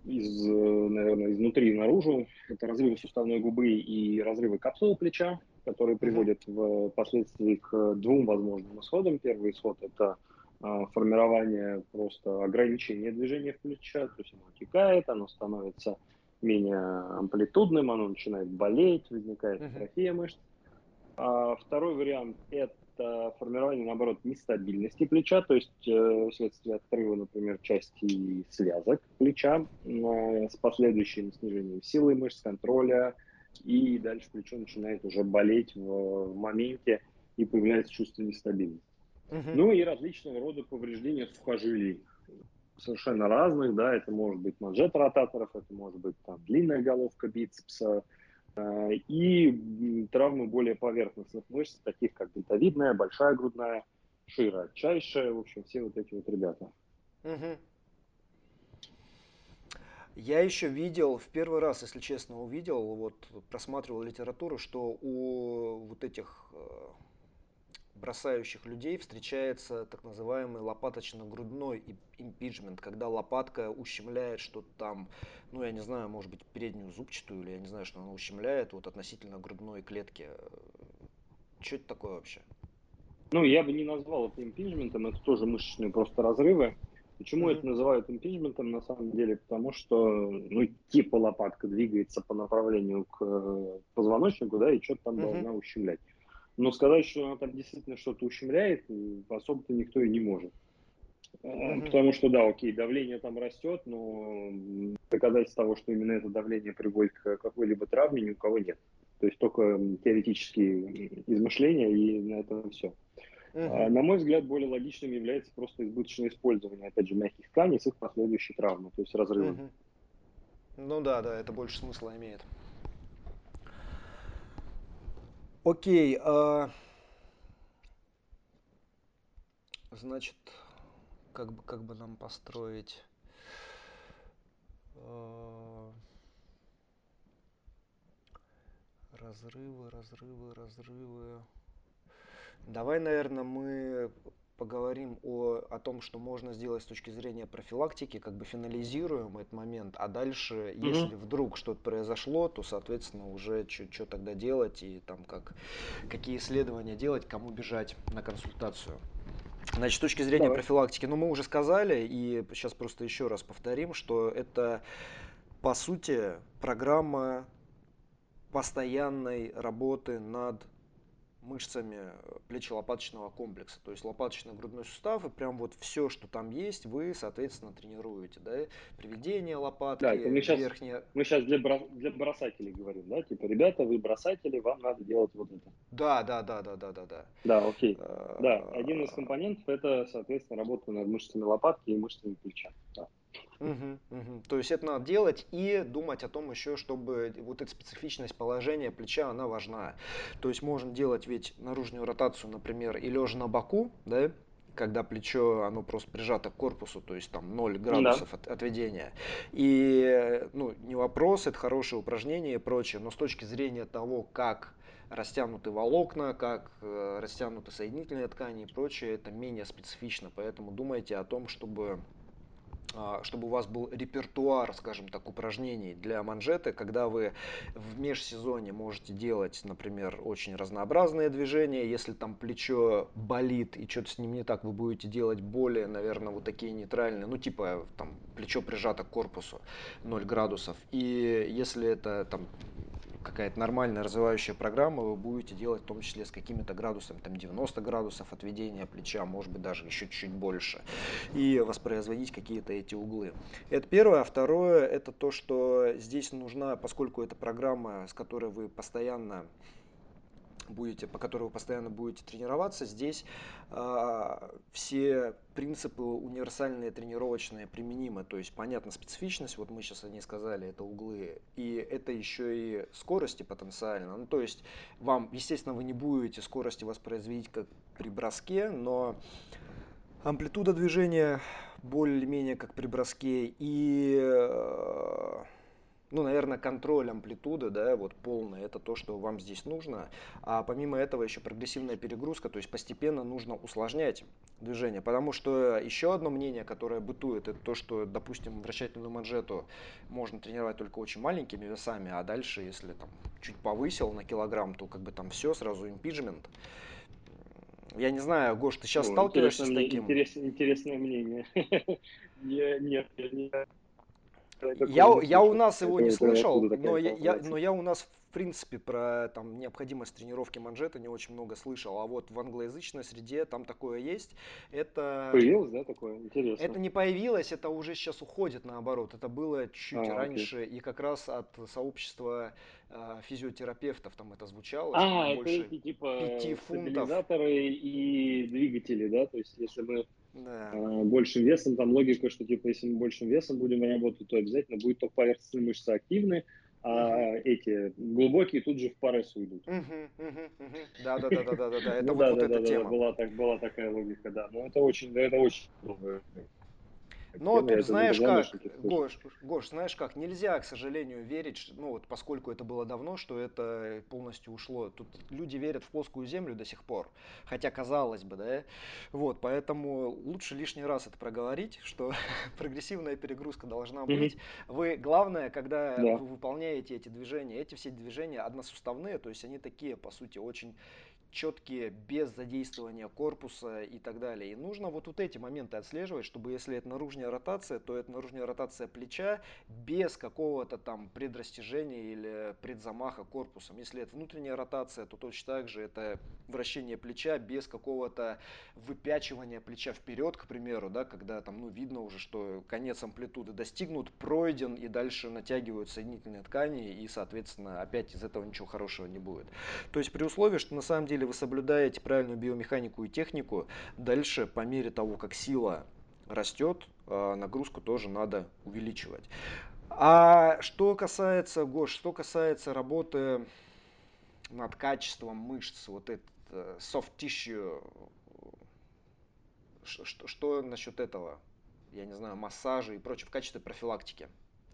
из, наверное, изнутри наружу. Это разрывы суставной губы и разрывы капсулы плеча которые приводят в последствии к двум возможным исходам. Первый исход – это а, формирование просто ограничения движения в плеча, то есть оно отекает, оно становится менее амплитудным, оно начинает болеть, возникает атрофия мышц. А второй вариант – это формирование, наоборот, нестабильности плеча, то есть э, вследствие отрыва, например, части связок плеча э, с последующим снижением силы мышц, контроля, и дальше плечо начинает уже болеть в, в моменте и появляется чувство нестабильности. Uh-huh. Ну и различного рода повреждения сухожилий, совершенно разных, да, это может быть манжет ротаторов, это может быть там длинная головка бицепса, э, и травмы более поверхностных мышц, таких как дельтовидная, большая грудная, широчайшая, в общем, все вот эти вот ребята. Uh-huh. Я еще видел, в первый раз, если честно, увидел, вот просматривал литературу, что у вот этих э, бросающих людей встречается так называемый лопаточно-грудной импичмент, когда лопатка ущемляет что-то там, ну я не знаю, может быть переднюю зубчатую, или я не знаю, что она ущемляет вот относительно грудной клетки. Что это такое вообще? Ну, я бы не назвал это импичментом, это тоже мышечные просто разрывы. Почему mm-hmm. это называют импичментом на самом деле? Потому что, ну, типа лопатка двигается по направлению к э, позвоночнику, да, и что-то там mm-hmm. должна ущемлять. Но сказать, что она там действительно что-то ущемляет, особо-то никто и не может. Mm-hmm. Потому что, да, окей, давление там растет, но доказательств того, что именно это давление приводит к какой-либо травме, ни у кого нет. То есть только теоретические измышления, и на этом все. Uh-huh. На мой взгляд, более логичным является просто избыточное использование, опять же, мягких тканей с их последующей травмой, то есть разрывом. Uh-huh. Ну да, да, это больше смысла имеет. Окей. А... Значит, как бы, как бы нам построить... А... Разрывы, разрывы, разрывы. Давай, наверное, мы поговорим о, о том, что можно сделать с точки зрения профилактики, как бы финализируем этот момент, а дальше, mm-hmm. если вдруг что-то произошло, то, соответственно, уже что тогда делать и там как, какие исследования делать, кому бежать на консультацию. Значит, с точки зрения Давай. профилактики, ну мы уже сказали, и сейчас просто еще раз повторим, что это, по сути, программа постоянной работы над мышцами э, плечо-лопаточного комплекса. То есть лопаточно-грудной сустав и прям вот все, что там есть, вы, соответственно, тренируете. Да? Приведение лопатки, да, это мы сейчас, верхняя... Мы сейчас для, бро... для бросателей говорим, да? Типа, ребята, вы бросатели, вам надо делать вот это. Да, да, да, да, да, да. Да, да окей. А... Да, один из компонентов это, соответственно, работа над мышцами лопатки и мышцами плеча. Да. Угу, угу. То есть это надо делать и думать о том еще, чтобы вот эта специфичность положения плеча, она важна. То есть можно делать ведь наружную ротацию, например, и лежа на боку, да, когда плечо, оно просто прижато к корпусу, то есть там 0 градусов да. от, отведения. И, ну, не вопрос, это хорошее упражнение и прочее, но с точки зрения того, как растянуты волокна, как э, растянуты соединительные ткани и прочее, это менее специфично, поэтому думайте о том, чтобы чтобы у вас был репертуар, скажем так, упражнений для манжеты, когда вы в межсезоне можете делать, например, очень разнообразные движения. Если там плечо болит и что-то с ним не так, вы будете делать более, наверное, вот такие нейтральные, ну типа там плечо прижато к корпусу 0 градусов. И если это там какая-то нормальная развивающая программа, вы будете делать в том числе с какими-то градусами, там 90 градусов отведения плеча, может быть даже еще чуть-чуть больше, и воспроизводить какие-то эти углы. Это первое. А второе, это то, что здесь нужна, поскольку это программа, с которой вы постоянно будете, по которой вы постоянно будете тренироваться, здесь э, все принципы универсальные, тренировочные применимы. То есть, понятно, специфичность, вот мы сейчас о ней сказали, это углы, и это еще и скорости потенциально. Ну, то есть, вам, естественно, вы не будете скорости воспроизводить как при броске, но амплитуда движения более-менее как при броске и э, ну, наверное, контроль амплитуды, да, вот полный, это то, что вам здесь нужно. А помимо этого еще прогрессивная перегрузка, то есть постепенно нужно усложнять движение. Потому что еще одно мнение, которое бытует, это то, что, допустим, вращательную манжету можно тренировать только очень маленькими весами, а дальше, если там чуть повысил на килограмм, то как бы там все, сразу импиджмент. Я не знаю, Гош, ты сейчас О, сталкиваешься с таким? Интерес, интересное мнение. <laughs> Нет, я не я, я у нас его не слышал, но я, я, но я у нас в принципе про там необходимость тренировки манжета не очень много слышал, а вот в англоязычной среде там такое есть. Это появилось, да, такое интересно. Это не появилось, это уже сейчас уходит наоборот. Это было чуть а, раньше окей. и как раз от сообщества э, физиотерапевтов там это звучало. А, это эти типа пяти стабилизаторы и двигатели, да, то есть если мы да. А, большим весом, там логика, что типа если мы большим весом будем работать, то обязательно будет только поверхностные мышцы активны, а угу. эти глубокие тут же в парес уйдут. Да, да, да, да, да, да, это ну, вот, эта тема. Была, так, была такая логика, да. Но это очень, это очень но тут знаешь как, Гош, Гош, знаешь как, нельзя, к сожалению, верить, ну вот поскольку это было давно, что это полностью ушло. Тут люди верят в плоскую землю до сих пор, хотя казалось бы, да, вот, поэтому лучше лишний раз это проговорить, что <laughs> прогрессивная перегрузка должна быть. Вы, главное, когда да. вы выполняете эти движения, эти все движения односуставные, то есть они такие, по сути, очень четкие, без задействования корпуса и так далее. И нужно вот, вот эти моменты отслеживать, чтобы если это наружная ротация, то это наружная ротация плеча без какого-то там предрастяжения или предзамаха корпусом. Если это внутренняя ротация, то точно так же это вращение плеча без какого-то выпячивания плеча вперед, к примеру, да, когда там ну, видно уже, что конец амплитуды достигнут, пройден и дальше натягивают соединительные ткани и, соответственно, опять из этого ничего хорошего не будет. То есть при условии, что на самом деле деле вы соблюдаете правильную биомеханику и технику, дальше по мере того, как сила растет, а, нагрузку тоже надо увеличивать. А что касается, Гош, что касается работы над качеством мышц, вот это э, soft tissue, что, что насчет этого? Я не знаю, массажа и прочее в качестве профилактики.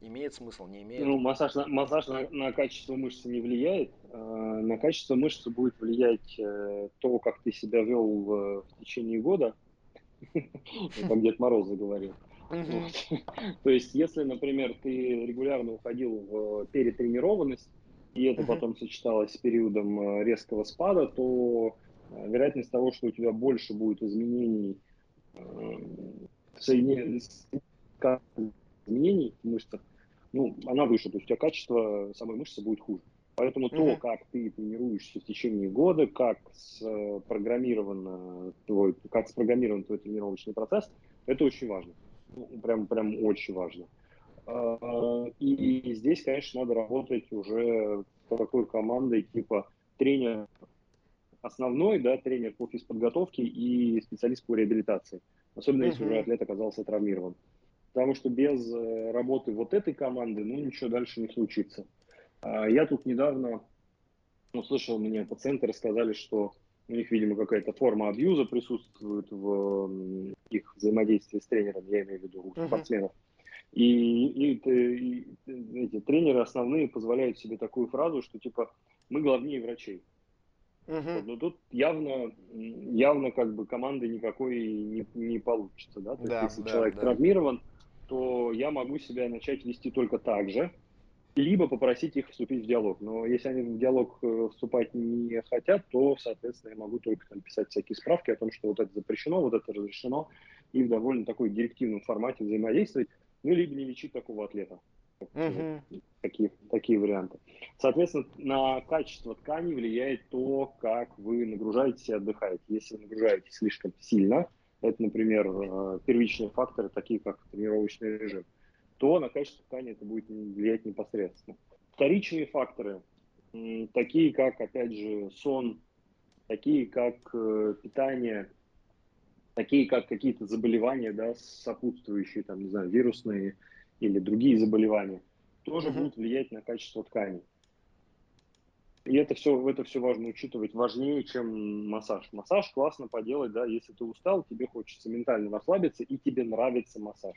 Имеет смысл, не имеет? Ну, массаж, массаж на, на качество мышцы не влияет. А на качество мышцы будет влиять э, то, как ты себя вел в, в течение года. <laughs> Как Дед Мороз заговорил. <laughs> То есть, если, например, ты регулярно уходил в перетренированность, и это потом сочеталось с периодом э, резкого спада, то э, вероятность того, что у тебя больше будет изменений изменений в мышцах, ну, она выше, то есть у тебя качество самой мышцы будет хуже. Поэтому mm-hmm. то, как ты тренируешься в течение года, как спрограммирован твой, как спрограммирован твой тренировочный процесс, это очень важно. Ну, прям, прям очень важно. А, и здесь, конечно, надо работать уже с такой командой типа тренер основной, да, тренер по физподготовке и специалист по реабилитации. Особенно mm-hmm. если уже атлет оказался травмирован. Потому что без э, работы вот этой команды, ну, ничего дальше не случится. А я тут недавно услышал, мне пациенты рассказали, что у них, видимо, какая-то форма абьюза присутствует в их взаимодействии с тренером, я имею в виду у спортсменов. И, и, и, и эти тренеры основные позволяют себе такую фразу, что типа мы главнее врачей. Uh-huh. Но тут явно, явно как бы команды никакой не, не получится, да. То да, есть, если да, человек да. травмирован, то я могу себя начать вести только так же, либо попросить их вступить в диалог. Но если они в диалог э, вступать не хотят, то, соответственно, я могу только там, писать всякие справки о том, что вот это запрещено, вот это разрешено, и в довольно такой директивном формате взаимодействовать, ну, либо не лечить такого атлета. Угу. Такие, такие варианты. Соответственно, на качество ткани влияет то, как вы нагружаетесь и отдыхаете. Если вы нагружаетесь слишком сильно, это, например, э, первичные факторы, такие как тренировочный режим, то на качество ткани это будет влиять непосредственно. Вторичные факторы, такие как, опять же, сон, такие как э, питание, такие как какие-то заболевания, да, сопутствующие, там, не знаю, вирусные или другие заболевания, тоже uh-huh. будут влиять на качество ткани. И это все, это все важно учитывать, важнее, чем массаж. Массаж классно поделать, да, если ты устал, тебе хочется ментально расслабиться, и тебе нравится массаж.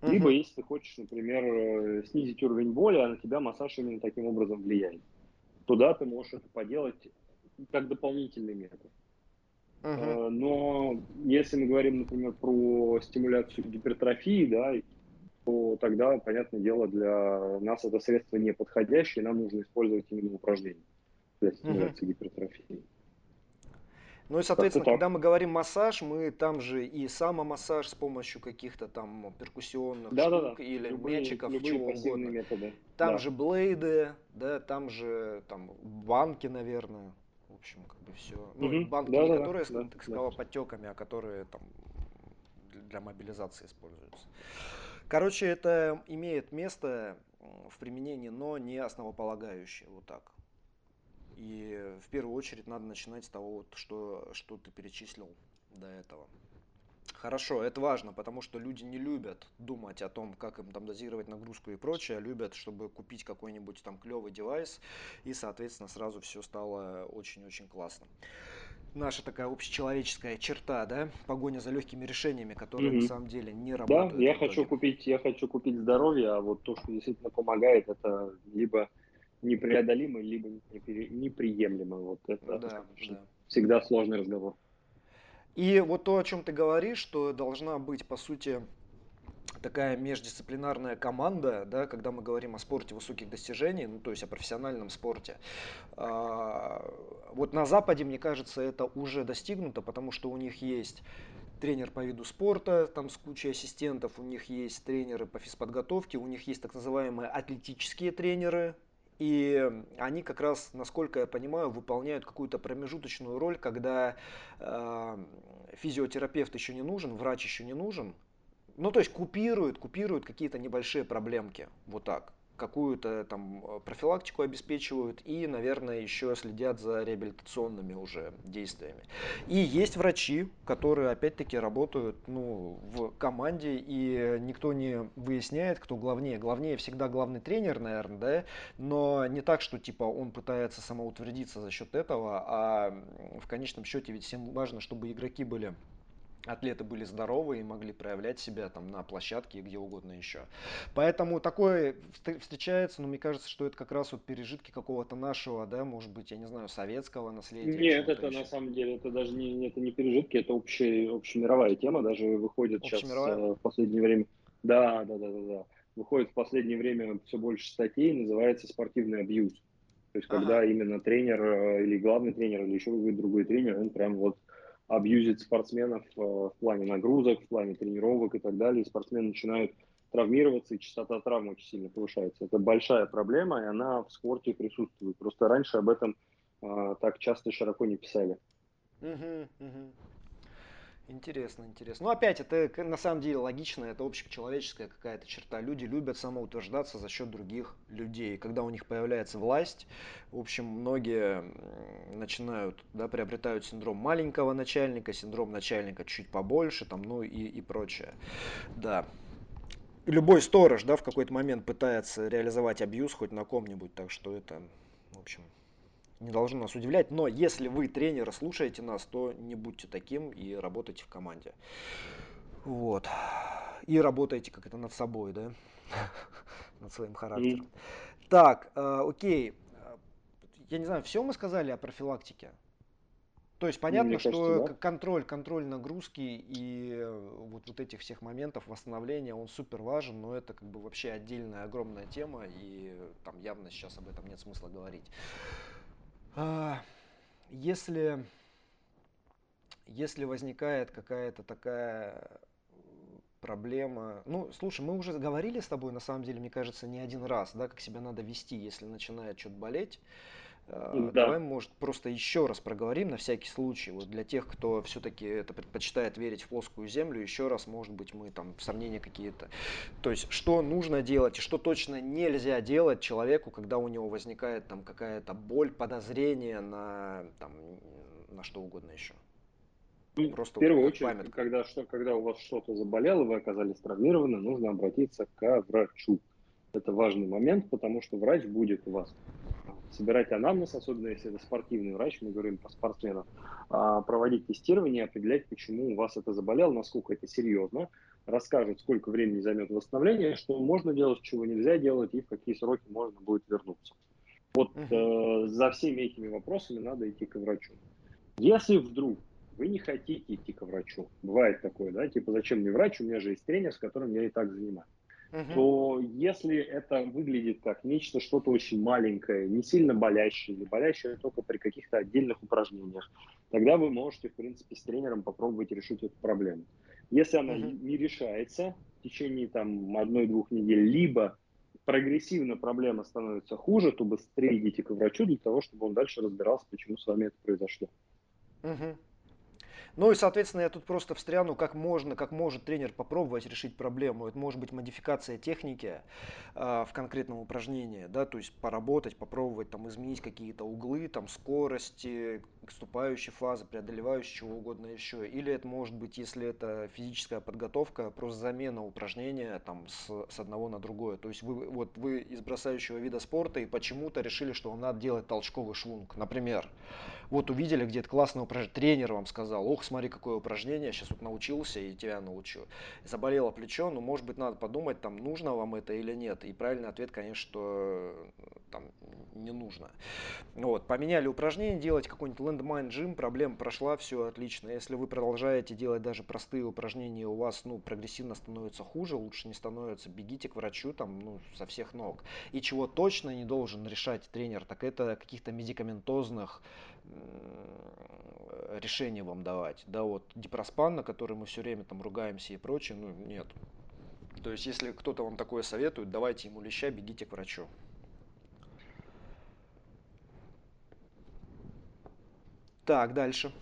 Uh-huh. Либо если ты хочешь, например, э, снизить уровень боли, а на тебя массаж именно таким образом влияет. Туда ты можешь это поделать как дополнительный метод. Uh-huh. Но если мы говорим, например, про стимуляцию гипертрофии, да, то тогда, понятное дело, для нас это средство не подходящее, нам нужно использовать именно упражнения для стимуляции uh-huh. гипертрофии. Ну и, соответственно, когда мы говорим массаж, мы там же и самомассаж с помощью каких-то там перкуссионных да, штук да, или любые, мячиков, любые чего угодно. Методы. Там да. же блейды, да, там же там банки, наверное. В общем, как бы все. Ну, угу. банки, да, не да, которые да, с, да, с кровоподтеками, а которые там для мобилизации используются. Короче, это имеет место в применении, но не основополагающее, вот так. И в первую очередь надо начинать с того, что, что ты перечислил до этого. Хорошо, это важно, потому что люди не любят думать о том, как им там дозировать нагрузку и прочее, а любят, чтобы купить какой-нибудь там клевый девайс, и, соответственно, сразу все стало очень-очень классно. Наша такая общечеловеческая черта, да, погоня за легкими решениями, которые mm-hmm. на самом деле не работают. Да, я хочу купить, я хочу купить здоровье, а вот то, что действительно помогает, это либо непреодолимо, либо неприемлемо. Вот это да, да. всегда сложный разговор. И вот то, о чем ты говоришь, что должна быть, по сути, такая междисциплинарная команда, да, когда мы говорим о спорте высоких достижений, ну, то есть о профессиональном спорте. А, вот на Западе, мне кажется, это уже достигнуто, потому что у них есть тренер по виду спорта, там с кучей ассистентов, у них есть тренеры по физподготовке, у них есть так называемые атлетические тренеры, и они как раз, насколько я понимаю, выполняют какую-то промежуточную роль, когда э, физиотерапевт еще не нужен, врач еще не нужен. Ну, то есть купируют, купируют какие-то небольшие проблемки. Вот так какую-то там э, профилактику обеспечивают и, наверное, еще следят за реабилитационными уже действиями. И есть врачи, которые опять-таки работают ну, в команде, и никто не выясняет, кто главнее. Главнее всегда главный тренер, наверное, да, но не так, что типа он пытается самоутвердиться за счет этого, а в конечном счете ведь всем важно, чтобы игроки были атлеты были здоровы и могли проявлять себя там на площадке и где угодно еще. Поэтому такое встречается, но мне кажется, что это как раз вот пережитки какого-то нашего, да, может быть, я не знаю, советского наследия. Нет, это еще. на самом деле, это даже не, это не пережитки, это общая, общемировая тема, даже выходит сейчас э, в последнее время. Да, да, да, да, да. Выходит в последнее время все больше статей, называется спортивный абьюз. То есть, ага. когда именно тренер э, или главный тренер, или еще какой-то другой тренер, он прям вот абьюзить спортсменов э, в плане нагрузок, в плане тренировок и так далее. И спортсмены начинают травмироваться, и частота травм очень сильно повышается. Это большая проблема, и она в спорте присутствует. Просто раньше об этом э, так часто и широко не писали. Угу, угу. Интересно, интересно. Ну, опять, это на самом деле логично, это общечеловеческая какая-то черта. Люди любят самоутверждаться за счет других людей. Когда у них появляется власть, в общем, многие начинают, да, приобретают синдром маленького начальника, синдром начальника чуть побольше, там, ну и, и прочее. Да. Любой сторож, да, в какой-то момент пытается реализовать абьюз хоть на ком-нибудь, так что это, в общем, не должно нас удивлять. Но если вы тренеры слушаете нас, то не будьте таким и работайте в команде. Вот. И работайте как это над собой, да? <laughs> над своим характером. Так, э, окей. Я не знаю, все мы сказали о профилактике? То есть понятно, Мне что кажется, да. контроль, контроль нагрузки и э, вот, вот этих всех моментов восстановления, он супер важен, но это как бы вообще отдельная огромная тема, и там явно сейчас об этом нет смысла говорить. А, если, если возникает какая-то такая проблема. Ну, слушай, мы уже говорили с тобой, на самом деле, мне кажется, не один раз, да, как себя надо вести, если начинает что-то болеть. Да. Давай, может, просто еще раз проговорим на всякий случай. Вот для тех, кто все-таки это предпочитает верить в плоскую землю, еще раз, может быть, мы там сомнения какие-то. То есть, что нужно делать и что точно нельзя делать человеку, когда у него возникает там какая-то боль, подозрение на, там, на что угодно еще. Ну, Просто в первую очередь, памятка. когда, что, когда у вас что-то заболело, вы оказались травмированы, нужно обратиться к врачу. Это важный момент, потому что врач будет у вас собирать анамнез, особенно если это спортивный врач, мы говорим про спортсменов, а, проводить тестирование, определять, почему у вас это заболело, насколько это серьезно, расскажет, сколько времени займет восстановление, что можно делать, чего нельзя делать и в какие сроки можно будет вернуться. Вот э, за всеми этими вопросами надо идти к врачу. Если вдруг вы не хотите идти к врачу, бывает такое, да, типа зачем мне врач, у меня же есть тренер, с которым я и так занимаюсь угу. то если это выглядит как нечто, что-то очень маленькое, не сильно болящее, или болящее только при каких-то отдельных упражнениях, тогда вы можете, в принципе, с тренером попробовать решить эту проблему. Если она угу. не решается в течение там одной-двух недель, либо прогрессивно проблема становится хуже, то быстрее идите к врачу для того, чтобы он дальше разбирался, почему с вами это произошло. Угу. Ну и, соответственно, я тут просто встряну, как можно, как может тренер попробовать решить проблему. Это может быть модификация техники э, в конкретном упражнении, да, то есть поработать, попробовать там изменить какие-то углы, там скорости, вступающей фазы, преодолевающей чего угодно еще. Или это может быть, если это физическая подготовка, просто замена упражнения там с, с одного на другое. То есть вы, вот вы из бросающего вида спорта и почему-то решили, что надо делать толчковый шлунг, например. Вот увидели где-то классное упражнение, тренер вам сказал, ох, смотри, какое упражнение, сейчас вот научился и тебя научу. Заболело плечо, ну, может быть, надо подумать, там, нужно вам это или нет. И правильный ответ, конечно, что там не нужно. Вот, поменяли упражнение, делать какой-нибудь landmine джим, проблема прошла, все отлично. Если вы продолжаете делать даже простые упражнения, у вас, ну, прогрессивно становится хуже, лучше не становится, бегите к врачу, там, ну, со всех ног. И чего точно не должен решать тренер, так это каких-то медикаментозных решение вам давать. Да, вот дипроспан, на который мы все время там ругаемся и прочее, ну нет. То есть, если кто-то вам такое советует, давайте ему леща, бегите к врачу. Так, дальше.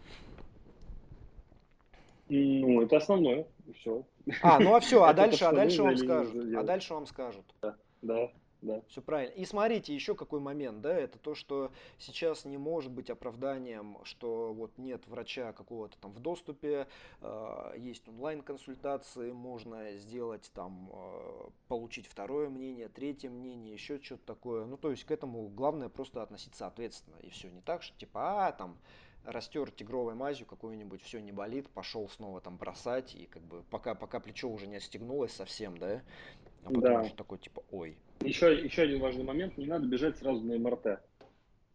Ну, это основное, все. А, ну а все, а <laughs> дальше, а дальше вам скажут. А дальше вам скажут. Да, да. Да. Все правильно. И смотрите, еще какой момент, да, это то, что сейчас не может быть оправданием, что вот нет врача какого-то там в доступе, э, есть онлайн-консультации, можно сделать там, э, получить второе мнение, третье мнение, еще что-то такое. Ну, то есть к этому главное просто относиться ответственно. И все не так, что типа, а, там, растер тигровой мазью какую-нибудь, все не болит, пошел снова там бросать, и как бы пока, пока плечо уже не остегнулось совсем, да, а потом да. уже такой типа, ой, еще, еще один важный момент, не надо бежать сразу на МРТ.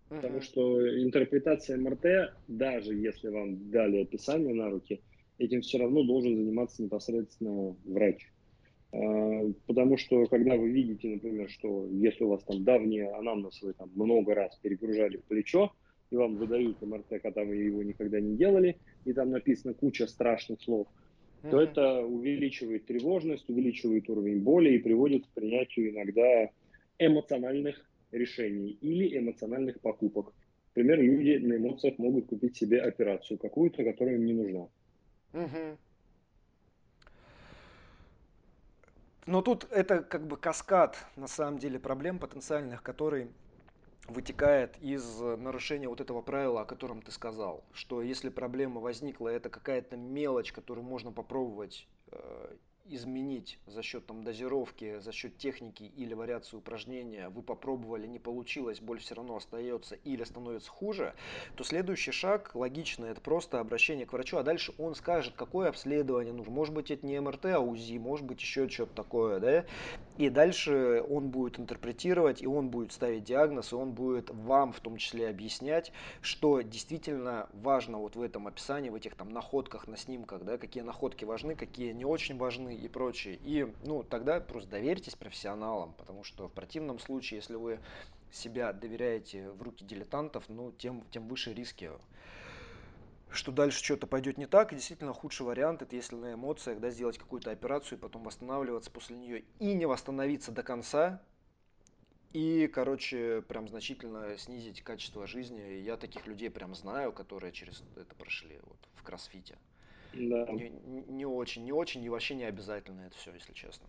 Потому что интерпретация МРТ, даже если вам дали описание на руки, этим все равно должен заниматься непосредственно врач. А, потому что когда вы видите, например, что если у вас там давние анамнез, вы там много раз перегружали плечо, и вам выдают МРТ, когда вы его никогда не делали, и там написано куча страшных слов – то это увеличивает тревожность, увеличивает уровень боли и приводит к принятию иногда эмоциональных решений или эмоциональных покупок. Например, люди на эмоциях могут купить себе операцию какую-то, которая им не нужна. Угу. Но тут это как бы каскад, на самом деле, проблем потенциальных, которые вытекает из нарушения вот этого правила, о котором ты сказал, что если проблема возникла, это какая-то мелочь, которую можно попробовать э, изменить за счет там, дозировки, за счет техники или вариации упражнения, вы попробовали, не получилось, боль все равно остается или становится хуже, то следующий шаг, логично, это просто обращение к врачу, а дальше он скажет, какое обследование нужно. Может быть, это не МРТ, а УЗИ, может быть, еще что-то такое, да? И дальше он будет интерпретировать, и он будет ставить диагноз, и он будет вам в том числе объяснять, что действительно важно вот в этом описании, в этих там находках на снимках, да, какие находки важны, какие не очень важны, и прочее. И ну, тогда просто доверьтесь профессионалам, потому что в противном случае, если вы себя доверяете в руки дилетантов, ну, тем, тем выше риски. Что дальше что-то пойдет не так. И действительно худший вариант это если на эмоциях да, сделать какую-то операцию, потом восстанавливаться после нее и не восстановиться до конца. И, короче, прям значительно снизить качество жизни. Я таких людей прям знаю, которые через это прошли вот, в кроссфите. Да. Не, не очень, не очень и вообще не обязательно это все, если честно.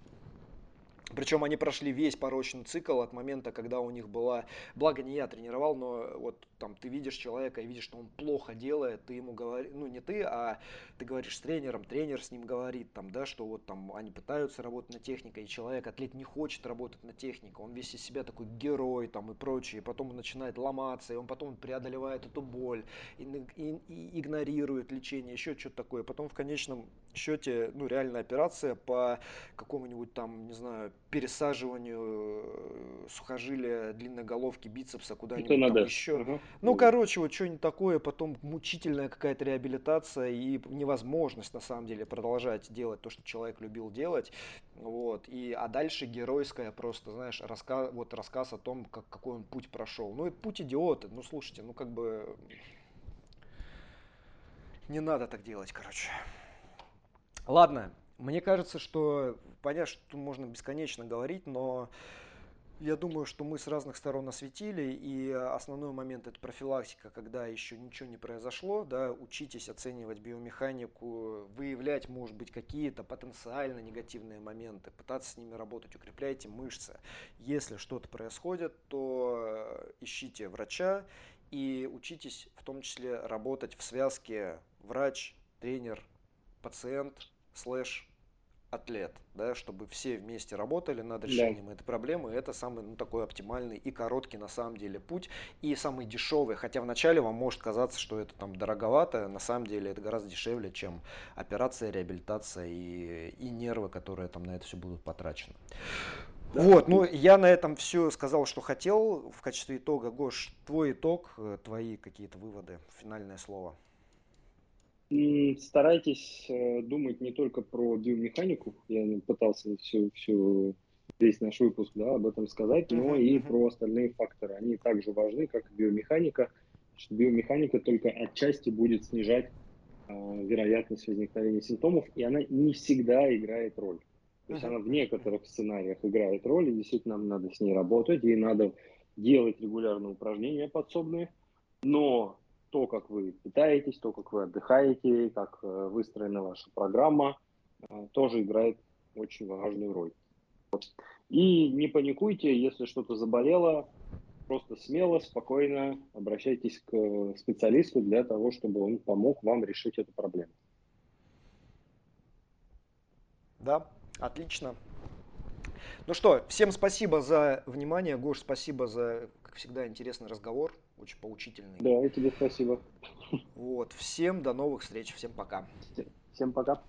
Причем они прошли весь порочный цикл от момента, когда у них была, благо не я тренировал, но вот там ты видишь человека и видишь, что он плохо делает, ты ему говоришь, ну не ты, а ты говоришь с тренером, тренер с ним говорит, там, да, что вот там они пытаются работать на технике, и человек, атлет не хочет работать на технике, он весь из себя такой герой там и прочее, и потом он начинает ломаться, и он потом преодолевает эту боль, и, и, и игнорирует лечение, еще что-то такое, потом в конечном счете, ну реальная операция по какому-нибудь там, не знаю, пересаживанию э, сухожилия длинной головки бицепса куда-нибудь там еще. Угу. Ну, короче, вот что-нибудь такое, потом мучительная какая-то реабилитация и невозможность на самом деле продолжать делать то, что человек любил делать. Вот. И, а дальше геройская просто, знаешь, рассказ, вот рассказ о том, как, какой он путь прошел. Ну, это путь идиота. Ну, слушайте, ну как бы не надо так делать, короче. Ладно, мне кажется, что понятно, что можно бесконечно говорить, но я думаю, что мы с разных сторон осветили, и основной момент это профилактика, когда еще ничего не произошло, да, учитесь оценивать биомеханику, выявлять, может быть, какие-то потенциально негативные моменты, пытаться с ними работать, укрепляйте мышцы. Если что-то происходит, то ищите врача и учитесь в том числе работать в связке врач, тренер, пациент, слэш атлет, да, чтобы все вместе работали над решением да. этой проблемы. Это самый ну, такой оптимальный и короткий на самом деле путь, и самый дешевый. Хотя вначале вам может казаться, что это там дороговато, на самом деле это гораздо дешевле, чем операция, реабилитация и, и нервы, которые там на это все будут потрачены. Да. Вот, ну я на этом все сказал, что хотел. В качестве итога, Гош, твой итог, э, твои какие-то выводы, финальное слово. Старайтесь э, думать не только про биомеханику, я пытался всю, всю, весь наш выпуск да, об этом сказать, но uh-huh, и uh-huh. про остальные факторы. Они также важны, как и биомеханика. Что биомеханика только отчасти будет снижать э, вероятность возникновения симптомов, и она не всегда играет роль. То есть uh-huh. она в некоторых сценариях играет роль, и действительно нам надо с ней работать, и надо делать регулярные упражнения подсобные, но то, как вы питаетесь, то, как вы отдыхаете, как э, выстроена ваша программа, э, тоже играет очень важную роль. И не паникуйте, если что-то заболело, просто смело, спокойно обращайтесь к специалисту для того, чтобы он помог вам решить эту проблему. Да, отлично. Ну что, всем спасибо за внимание. Гош, спасибо за, как всегда, интересный разговор очень поучительный. Да, и тебе спасибо. Вот, всем до новых встреч, всем пока. Всем пока.